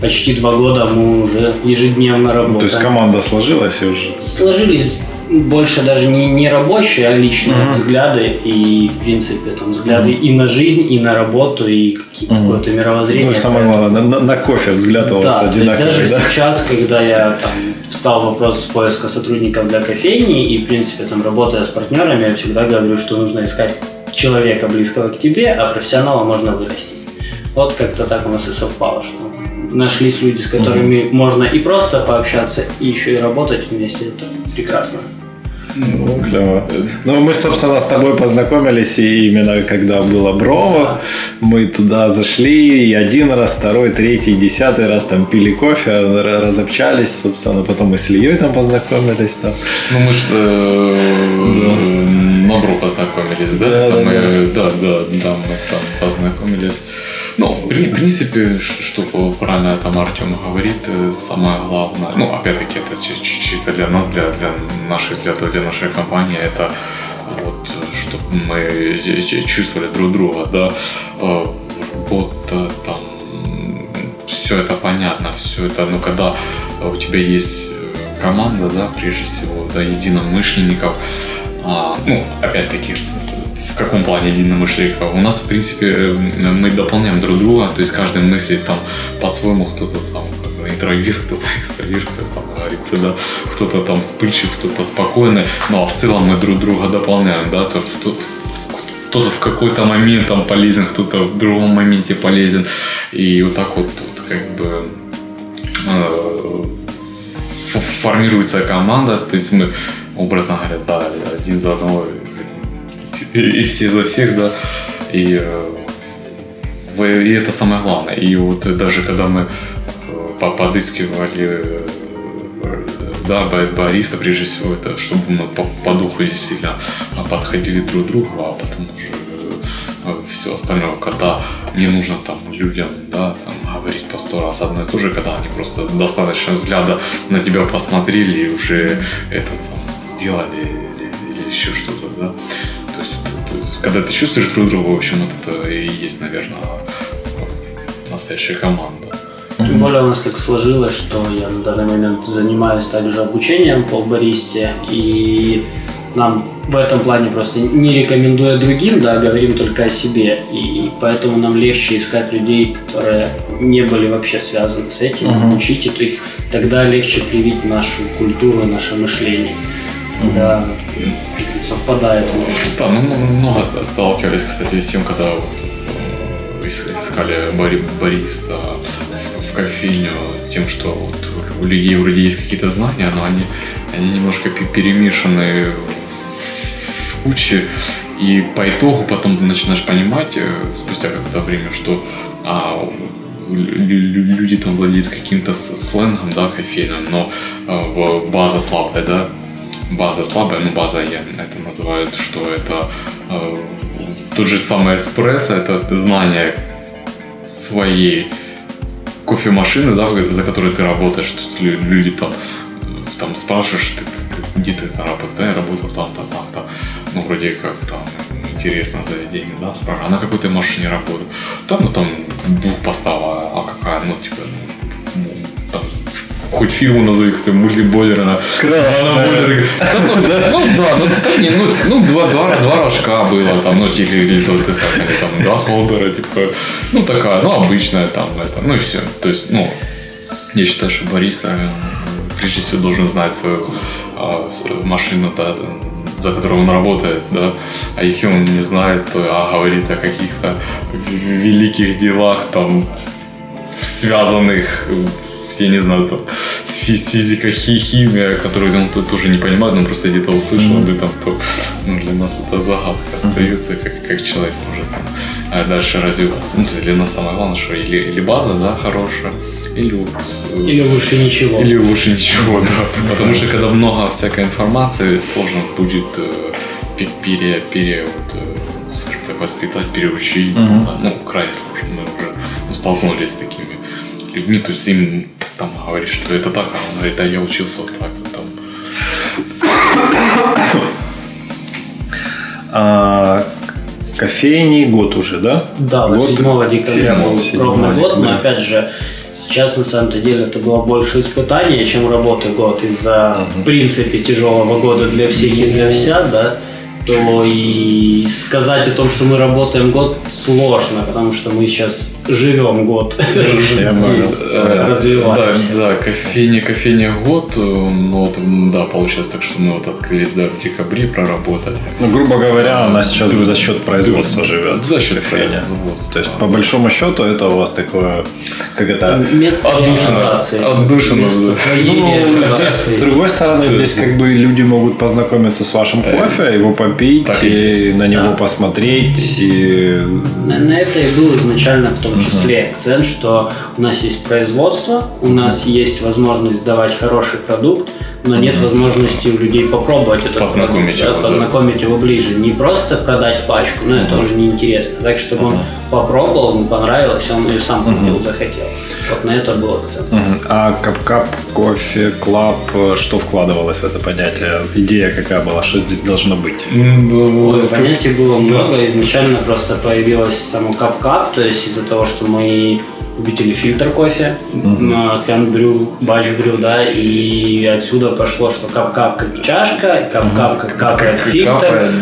почти два года мы уже ежедневно работаем. То есть команда сложилась и уже? Сложились больше даже не, не рабочие, а личные mm-hmm. взгляды и, в принципе, там взгляды mm-hmm. и на жизнь, и на работу, и mm-hmm. какое-то мировоззрение. Ну, самое главное, на, на кофе взгляд у вас да, одинаковый, даже да? сейчас, когда я там встал вопрос поиска сотрудников для кофейни, и, в принципе, там, работая с партнерами, я всегда говорю, что нужно искать человека близкого к тебе, а профессионала можно вырасти. Вот как-то так у нас и совпало, что нашлись люди, с которыми mm-hmm. можно и просто пообщаться, и еще и работать вместе. Это прекрасно. Ну, клево. Ну, мы, собственно, с тобой познакомились и именно когда было Брово. Мы туда зашли и один раз, второй, третий, десятый раз там пили кофе, разобщались, собственно, потом мы с Ильей там познакомились. Там. Ну, мы что э, да. на Бро познакомились, да? Да, там да, мы, да. да, да, да, мы там познакомились. Ну, в принципе, что правильно там Артем говорит, э, самое главное, ну, опять-таки, это чисто для нас, для, для наших взглядов, для нашей компании, это вот, чтобы мы чувствовали друг друга, да, э, вот там, все это понятно, все это, ну, когда у тебя есть э, команда, да, прежде всего, да, единомышленников, а, ну, опять-таки, в каком плане единомышленников? У нас, в принципе, э, мы дополняем друг друга, то есть каждый мыслит там по-своему, кто-то там интроверт, кто-то экстраверт, там говорится, да, кто-то там вспыльчив, кто-то спокойный, ну а в целом мы друг друга дополняем, да, то кто-то в какой-то момент там полезен, кто-то в другом моменте полезен, и вот так вот тут как бы э, формируется команда, то есть мы образно говоря, да, один за одного и, все за всех, да. И, э, и это самое главное. И вот даже когда мы э, подыскивали э, да, бариста, прежде всего, это чтобы мы по, по духу действительно подходили друг к другу, а потом уже все остальное, когда не нужно там людям, да, там, говорить по сто раз одно и то же, когда они просто достаточно взгляда на тебя посмотрели и уже это там сделали или, или еще что-то, когда ты чувствуешь друг друга, в общем, вот это и есть, наверное, настоящая команда. Тем более у нас так сложилось, что я на данный момент занимаюсь также обучением по баристе, и нам в этом плане просто не рекомендуя другим, да, говорим только о себе. И поэтому нам легче искать людей, которые не были вообще связаны с этим, uh-huh. учить их, тогда легче привить нашу культуру, наше мышление. Да, совпадает. Да, ну, ну, много сталкивались, кстати, с тем, когда э, искали бари, бариста в, кофейню, с тем, что вот у людей вроде есть какие-то знания, но они, они немножко перемешаны в куче. И по итогу потом ты начинаешь понимать, э, спустя какое-то время, что а, люди там владеют каким-то сленгом, да, кофейным, но а, база слабая, да, база слабая, ну база я это называют, что это э, тот же самый эспрессо, это знание своей кофемашины, да, за которой ты работаешь, то есть люди там, там спрашиваешь, ты, ты, где ты работаешь, да, я работал там-то, там-то, ну, вроде как там интересно заведение, да, спрашиваю, а на какой ты машине работаю? Там, ну, там двухпостава, а какая, ну, типа, ну, хоть фирму назови, ты мультибойлерная. Красная. Ну, ну да, ну так не, ну, ну два, два, два рожка было, там, ну, типа, или вот они там, два холдера, типа, ну такая, ну, обычная там, это, ну и все. То есть, ну, я считаю, что Борис, э, прежде всего, должен знать свою а, машину, да, за которую он работает, да. А если он не знает, то а, говорит о каких-то великих делах, там, связанных я не знаю, там, с, фи- с физикой, хи химия, которую он тут тоже не понимает, но просто где-то услышал об этом, то ну, для нас это загадка остается, как, как человек может там, а дальше развиваться. Ну, то есть для нас самое главное, что или, или база, да, хорошая, или вот, э, Или лучше ничего. или лучше ничего, да. Потому что когда много всякой информации, сложно будет э, пе- пере, пере, вот, э, скажем так, воспитать, переучить. Мгм. Да, Ну, крайне сложно. Мы уже ну, столкнулись с такими людьми, то есть им там говоришь, что это так, а он говорит, а я учился вот так, вот там. А, кофейни год уже, да? Да, вот Год. 7 декабря был Седьмого ровно год, но опять же, сейчас на самом-то деле это было больше испытание, чем работы год из-за, в принципе, тяжелого года для всех и для вся, да, то и сказать о том, что мы работаем год, сложно, потому что мы сейчас живем год здесь, Э, развиваемся. Да, да, кофейня, кофейня год, э, ну вот, да, получается так, что мы вот открылись, да, в декабре проработали. Ну, грубо говоря, она сейчас за счет производства живет. За счет производства. То есть, по большому счету, это у вас такое, как это... Место реализации. Отдушина, Ну, здесь, с другой стороны, здесь как бы люди могут познакомиться с вашим кофе, его попить, так и на него да. посмотреть. И... На, на это и был изначально в том числе акцент, что у нас есть производство, у нас есть возможность давать хороший продукт, но нет возможности у людей попробовать этот Познакомить продукт, его, да. познакомить его ближе. Не просто продать пачку, но это уже неинтересно. Так, чтобы он попробовал, ему понравилось, он ее сам купил, захотел. Вот на это был акцент. Мгм. А кап-кап, кофе, клаб, что вкладывалось в это понятие? Идея какая была? Что здесь должно быть? Ой, понятий было много. Изначально просто появилось само кап-кап, то есть из-за того, что мы любители фильтр кофе, handbrew, batch brew, да, и отсюда пошло, что cup-cup как чашка, кап-кап как капает фильтр.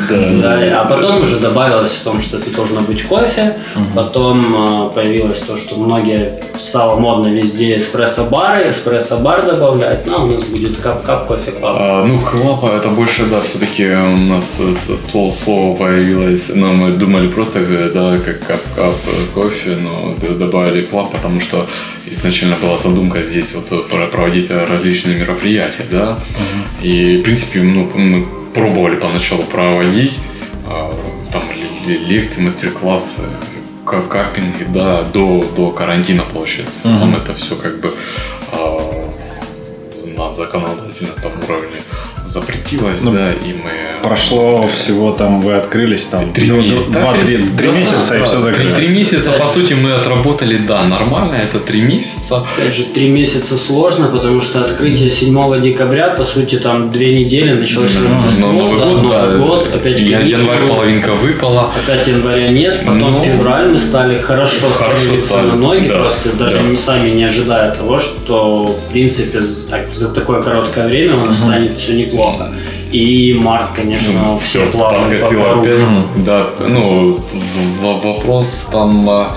да. А потом уже добавилось в том, что это должно быть кофе. Потом э, появилось то, что многие стало модно везде эспрессо-бары, эспрессо-бар добавлять. Ну, а у нас будет Cup Cup Coffee Club. А, ну, club а это больше, да, все-таки у нас слово, появилось, но мы думали просто, э, да, как cup-cup э, кофе, но добавили club, потому что изначально была задумка здесь вот э, про- проводить различные мероприятия, да, и, в принципе, ну, мы пробовали поначалу проводить, а, там ле- ле- лекции, мастер-классы, ка- каппинги, да, до, до карантина, получается. Потом это все как бы а, на законодательном там уровне запретилось, Ну, да, и мы... Прошло всего там, вы открылись там Три месяца. два-три три Да, месяца и да, все Три, закрылось. три месяца, по сути, мы отработали, да, нормально, это три месяца. Опять же, три месяца сложно, потому что открытие 7 декабря, по сути, там две недели, началось Ну, Рождество, Новый да, год, да. Новый год, опять Я- каникулы, Январь половинка выпала. Опять января нет, потом Ну, февраль мы стали хорошо, хорошо становиться стали, на ноги, да, просто даже да. сами не ожидая того, что в принципе за, так, за такое короткое время у нас станет все неплохо. И март, конечно, все Всё, плавно Ну, подкосило опять. Да, ну, вопрос там а,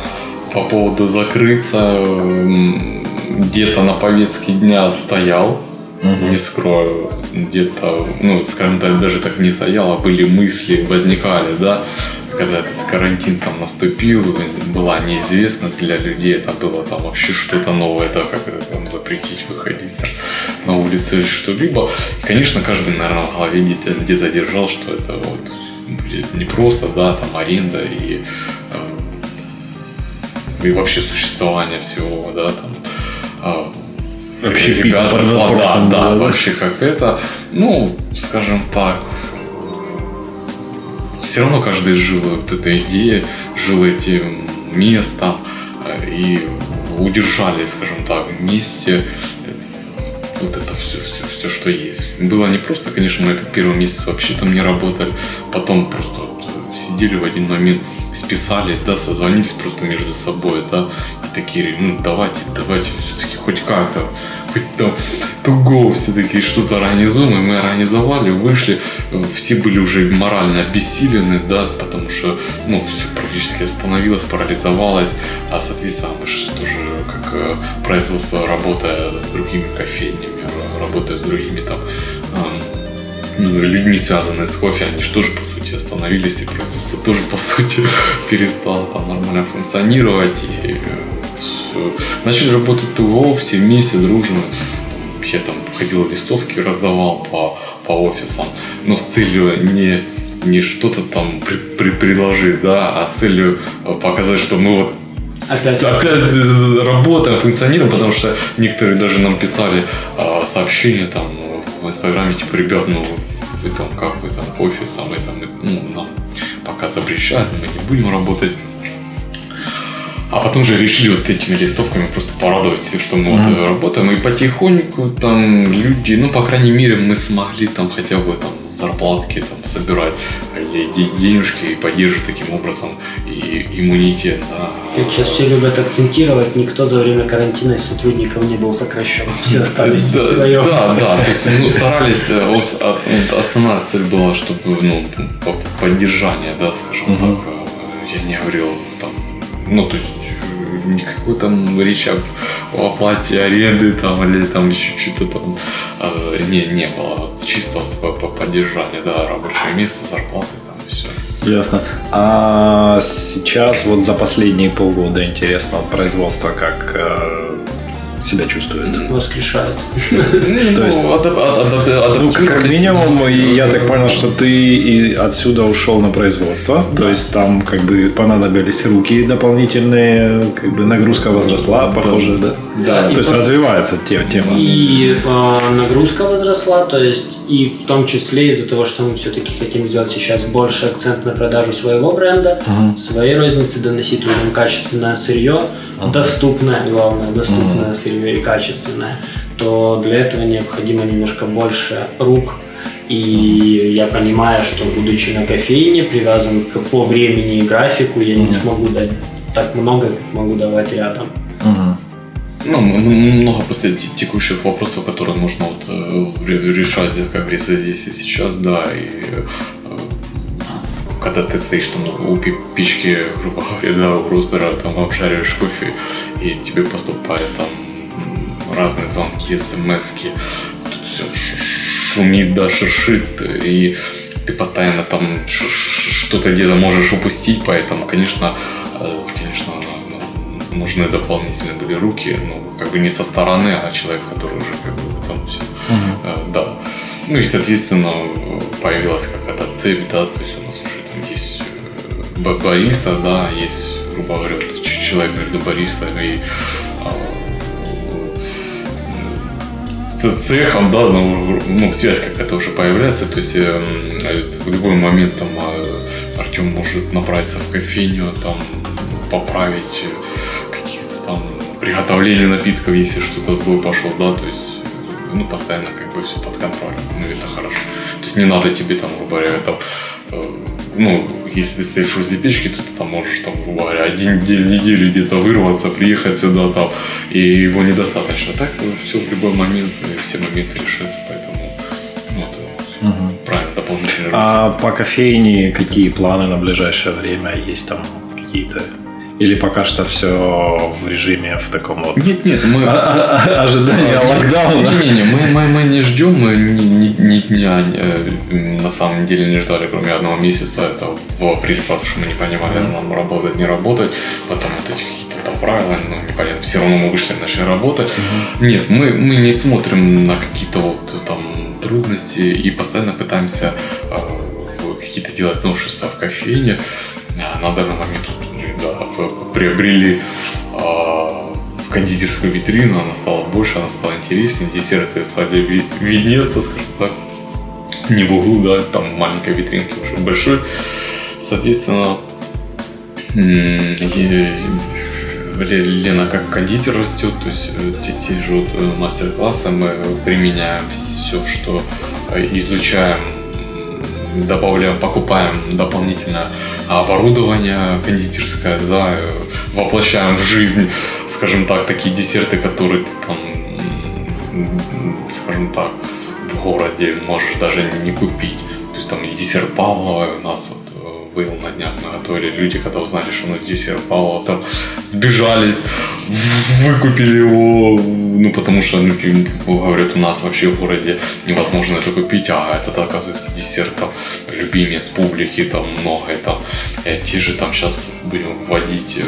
по поводу закрыться где-то на повестке дня стоял, не скрою, где-то, ну, скажем так, даже так не стоял, а были мысли, возникали, да, когда этот карантин там наступил, была неизвестность для людей, это было там вообще что-то новое, да, как это там запретить выходить там, на улице или что-либо. И, конечно, каждый, наверное, в голове где-то, где-то держал, что это вот будет не просто, да, там аренда и, э, и вообще существование всего, да, там, а, Вообще ребята, да, да, да? вообще как это, ну, скажем так, все равно каждый жил вот этой идеей, жил этим местом э, и удержали, скажем так, вместе это- вот это все, все, все, что есть. Было не просто, конечно, мы первый месяц вообще там не работали, потом просто вот э, сидели в один момент, списались, да, созвонились просто между собой, да, и такие, ну, давайте, давайте все-таки хоть как-то, хоть там туго все-таки что-то организуем, и мы организовали, вышли, все были уже морально обессилены, да, потому что, ну, все практически остановилось, парализовалось, а, соответственно, мы же тоже как э, производство, работая с другими кофейнями, ра- работая с другими там ам, ну, людьми, связанные с кофе, они же тоже, по сути, остановились, и производство тоже, по сути, перестало там нормально функционировать, и э, начали работать ТУО, все вместе, дружно. Я там ходил листовки, раздавал по, по офисам, но с целью не не что-то там при, при, предложить, да, а с целью показать, что мы вот опять, опять работаем, функционируем, потому что некоторые даже нам писали а, сообщения там в Инстаграме, типа, ребят, ну вы там как вы там кофе там это ну, нам пока запрещают, мы не будем работать. А потом же решили вот этими листовками просто порадовать всех, что мы mm-hmm. вот работаем. И потихоньку там люди, ну, по крайней мере, мы смогли там хотя бы там зарплатки там, собирать или денежки и поддерживать таким образом и иммунитет. Да. Как сейчас все любят акцентировать, никто за время карантина сотрудников не был сокращен. Все остались да, Да, да, то есть ну, старались, э, основная цель была, чтобы ну, поддержание, да, скажем так, э, я не говорил там, ну, то есть никакой там речи об оплате аренды там или там еще что-то там э, не, не было. Чисто вот по, по поддержанию, да, рабочее место, зарплаты там и все. Ясно. А сейчас вот за последние полгода интересно производство как э, себя чувствует. Воскрешает. То есть, ну, как минимум, я так понял, что ты и отсюда ушел на производство. То есть там как бы понадобились руки дополнительные, как бы нагрузка возросла, похоже, да? Да. То есть развивается тема. И а, нагрузка возросла, то есть и в том числе из-за того, что мы все-таки хотим сделать сейчас больше акцент на продажу своего бренда, своей розницы, доносить людям качественное сырье, доступное, главное, доступное uh-huh. Сырье и качественное, то для этого необходимо немножко больше рук. И я понимаю, что будучи на кофейне, привязан к, по времени и графику, я не смогу дать так много, как могу давать рядом. Uh-huh. Ну, много после текущих вопросов, которые нужно вот э, решать, как говорится, здесь и сейчас, да, и э, когда ты стоишь там у печки, грубо говоря, да, у ростера, там обжариваешь кофе, и тебе поступают там разные звонки, смс тут все шумит, да, шершит, и ты постоянно там что-то где-то можешь упустить, поэтому, конечно, э, конечно, нужны дополнительные были руки, ну, как бы не со стороны, а человек, который уже как бы там все, uh-huh. да. Ну и, соответственно, появилась какая-то цепь, да, то есть у нас уже там есть э, бариста, да, есть, грубо говоря, человек между баристом и а, цехом, да, ну, ну, связь какая-то уже появляется, то есть э, в любой момент там а, Артем может направиться в кофейню, там поправить там приготовление напитков, если что-то сбой пошел, да, то есть ну, постоянно как бы все под контролем, ну, это хорошо. То есть не надо тебе там, грубо говоря, там, э, ну, если ты стоишь возле печки, то ты там можешь, там, говоря, один день, неделю где-то вырваться, приехать сюда, там, и его недостаточно. Так ну, все в любой момент, все моменты решатся, поэтому, ну, это угу. правильно, дополнительно. А по кофейне какие планы на ближайшее время? Есть там какие-то или пока что все в режиме в таком вот... Нет, нет, мы... А, а, ожидание локдауна. Не, не, мы, мы, мы не ждем, мы ни, ни, ни дня э, на самом деле не ждали, кроме одного месяца, это в апреле, потому что мы не понимали, нам работать, не работать, потом вот эти какие-то там правила, ну, непонятно, все равно мы вышли, начали работать. Нет, мы, мы не смотрим на какие-то вот там трудности и постоянно пытаемся э, какие-то делать новшества в кофейне. А на данный момент да, приобрели а, в кондитерскую витрину, она стала больше, она стала интереснее, десерты стали виднеться, скажем так, не в углу, да, там маленькая витринка уже большой. Соответственно, Лена как кондитер растет, то есть э, те же вот э, мастер-классы мы применяем все, что э, изучаем, добавляем, покупаем дополнительно оборудование кондитерское, да, воплощаем в жизнь, скажем так, такие десерты, которые ты там, скажем так, в городе можешь даже не купить. То есть там и десерт Павлова у нас был на днях, мы готовили. Люди, когда узнали, что у нас десерт Павлова, там сбежались, выкупили его, ну, потому что, ну, говорят, у нас вообще в городе невозможно это купить, а это, оказывается, десерт там любимец публики, там много, и там, те же там сейчас будем вводить э,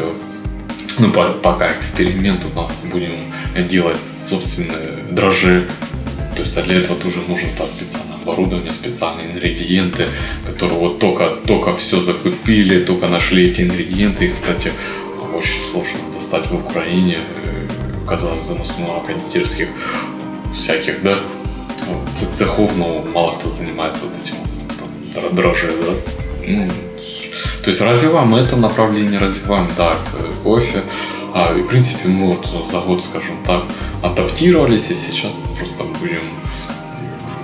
Ну, по- пока эксперимент у нас будем делать собственные дрожжи. То есть, а для этого тоже нужно там специальное оборудование, специальные ингредиенты, которые вот только, только все закупили, только нашли эти ингредиенты. И, кстати, очень сложно достать в Украине. Э, Казалось бы, у нас много кондитерских всяких, да, цехов, но мало кто занимается вот этим там, дро- дрожжи, да. Ну, то есть развиваем это направление, развиваем, да, кофе. А, и, в принципе, мы вот за год, скажем так, адаптировались, и сейчас мы просто будем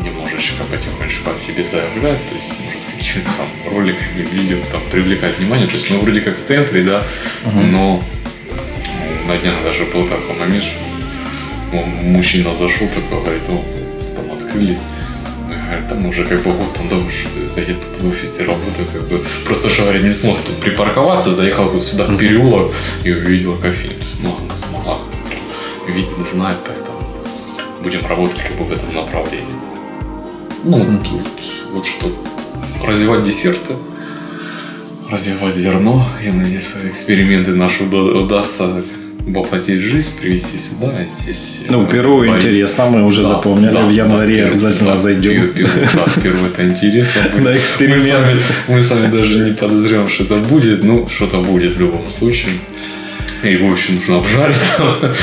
немножечко потихонечку о себе заявлять, то есть, может, какими-то там роликами, видео, там, привлекать внимание. То есть, мы вроде как в центре, да, но на днях даже был такой момент, что ну, мужчина зашел такой, говорит, о, там открылись. Говорит, там уже как бы вот он думал, что я тут в офисе работаю, как бы просто что говорит, не смог тут припарковаться, заехал вот сюда в переулок и увидел кофейню. То есть, ну, она смогла, видит, знает, поэтому будем работать как бы в этом направлении. Ну, тут вот что. Развивать десерты, развивать зерно. Я надеюсь, эксперименты наши уда- удастся воплотить жизнь, привести сюда, а здесь... Ну, э, Перу варить. интересно, мы уже Да, запомнили. да, в январе да, обязательно да, зайдем. Перу, Перу, да, Перу это интересно. На Мы эксперимент. сами, мы сами даже не подозреваем, что это будет. Ну, что-то будет в любом случае. Его еще нужно обжарить,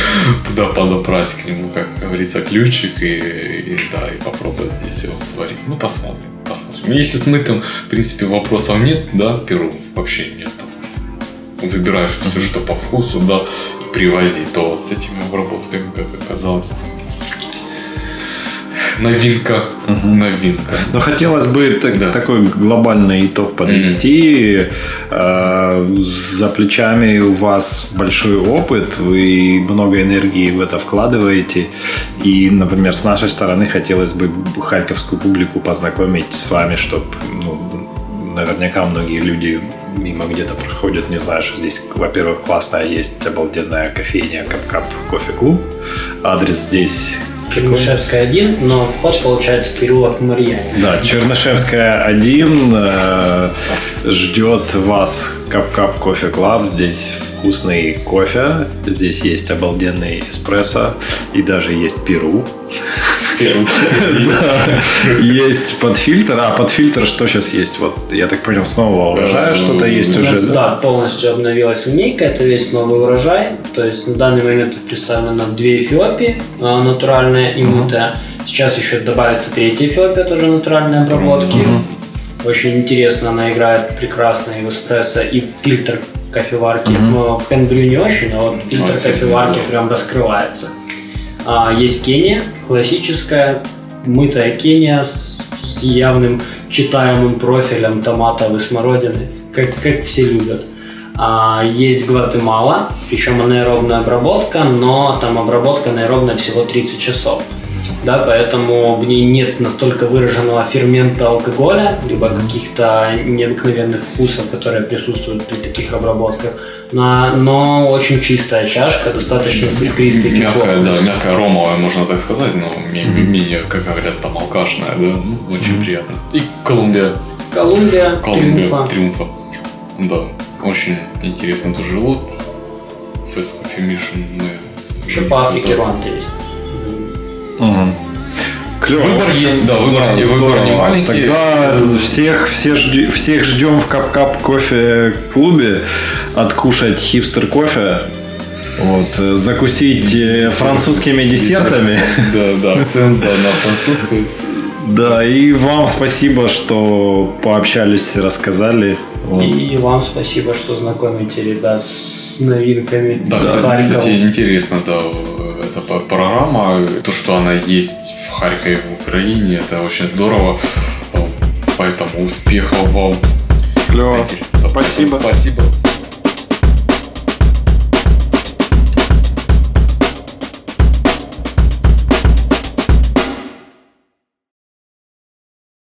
туда подобрать к нему, как говорится, ключик и, и да, и попробовать здесь его сварить. Ну, посмотрим, посмотрим. Если с мытым, в принципе, вопросов нет, да, перу вообще нет. Выбираешь все, что по вкусу, да, и привози, то с этими обработками, как оказалось, новинка, новинка. Но хотелось бы так- Да. такой глобальный итог подвести. Э, За плечами у вас большой опыт, вы много энергии в это вкладываете. И, например, с нашей стороны хотелось бы харьковскую публику познакомить с вами, чтобы наверняка многие люди мимо где-то проходят, не знаю, что здесь, во-первых, классная есть обалденная кофейня Cup-Cup Coffee Club. Адрес здесь Чернышевская 1, но вход получается переулок Марьяненко. Да, Чернышевская 1 э, ждет вас Cup-Cup Coffee Club. Здесь вкусный кофе, здесь есть обалденный эспрессо и даже есть перу. Есть под фильтр. А под фильтр что сейчас есть? Вот я так понял, снова урожая что-то есть уже. да? полностью обновилась линейка, это весь новый урожай. То есть на данный момент представлено две Эфиопии, а, натуральная и мытая. Сейчас еще добавится третья Эфиопия, тоже натуральные обработки. Очень интересно, она играет прекрасно и в эспрессо, и фильтр кофеварки. Но в хендбрю не очень, а вот фильтр А, кофеварки да. прям раскрывается. А, есть Кения, классическая, мытая Кения с, с явным читаемым профилем томатов и смородины, как, как все любят. А, есть Гватемала, причем анаэробная обработка, но там обработка анаэробная всего 30 часов. Да, поэтому в ней нет настолько выраженного фермента алкоголя, либо каких-то необыкновенных вкусов, которые присутствуют при таких обработках. Но, но очень чистая чашка, достаточно с искристой Мягкая, да, мягкая ромовая, можно так сказать, но ме- менее, как говорят, там алкашная, да, ну, очень приятно. И Колумбия, Колумбия, Колумбия, Триумфа. Триумфа. Да, очень интересный тоже лот. Мы... Еще по Африке Да. Руанда есть. Клево. Выбор есть, да, выбор, Да, не- выбор не маленький. Тогда всех, все жди- всех ждем в Кап-Кап кофе клубе откушать хипстер кофе. Вот, э, закусить э, французскими десертами. Да, да, акцент да, на французскую. Да, и вам спасибо, что пообщались, рассказали. Вот. И вам спасибо, что знакомите ребят с новинками. Да, кстати, интересно, да, эта программа, то, что она есть в Харькове, в Украине, это очень здорово. Поэтому успехов вам. Клево. Спасибо. Спасибо.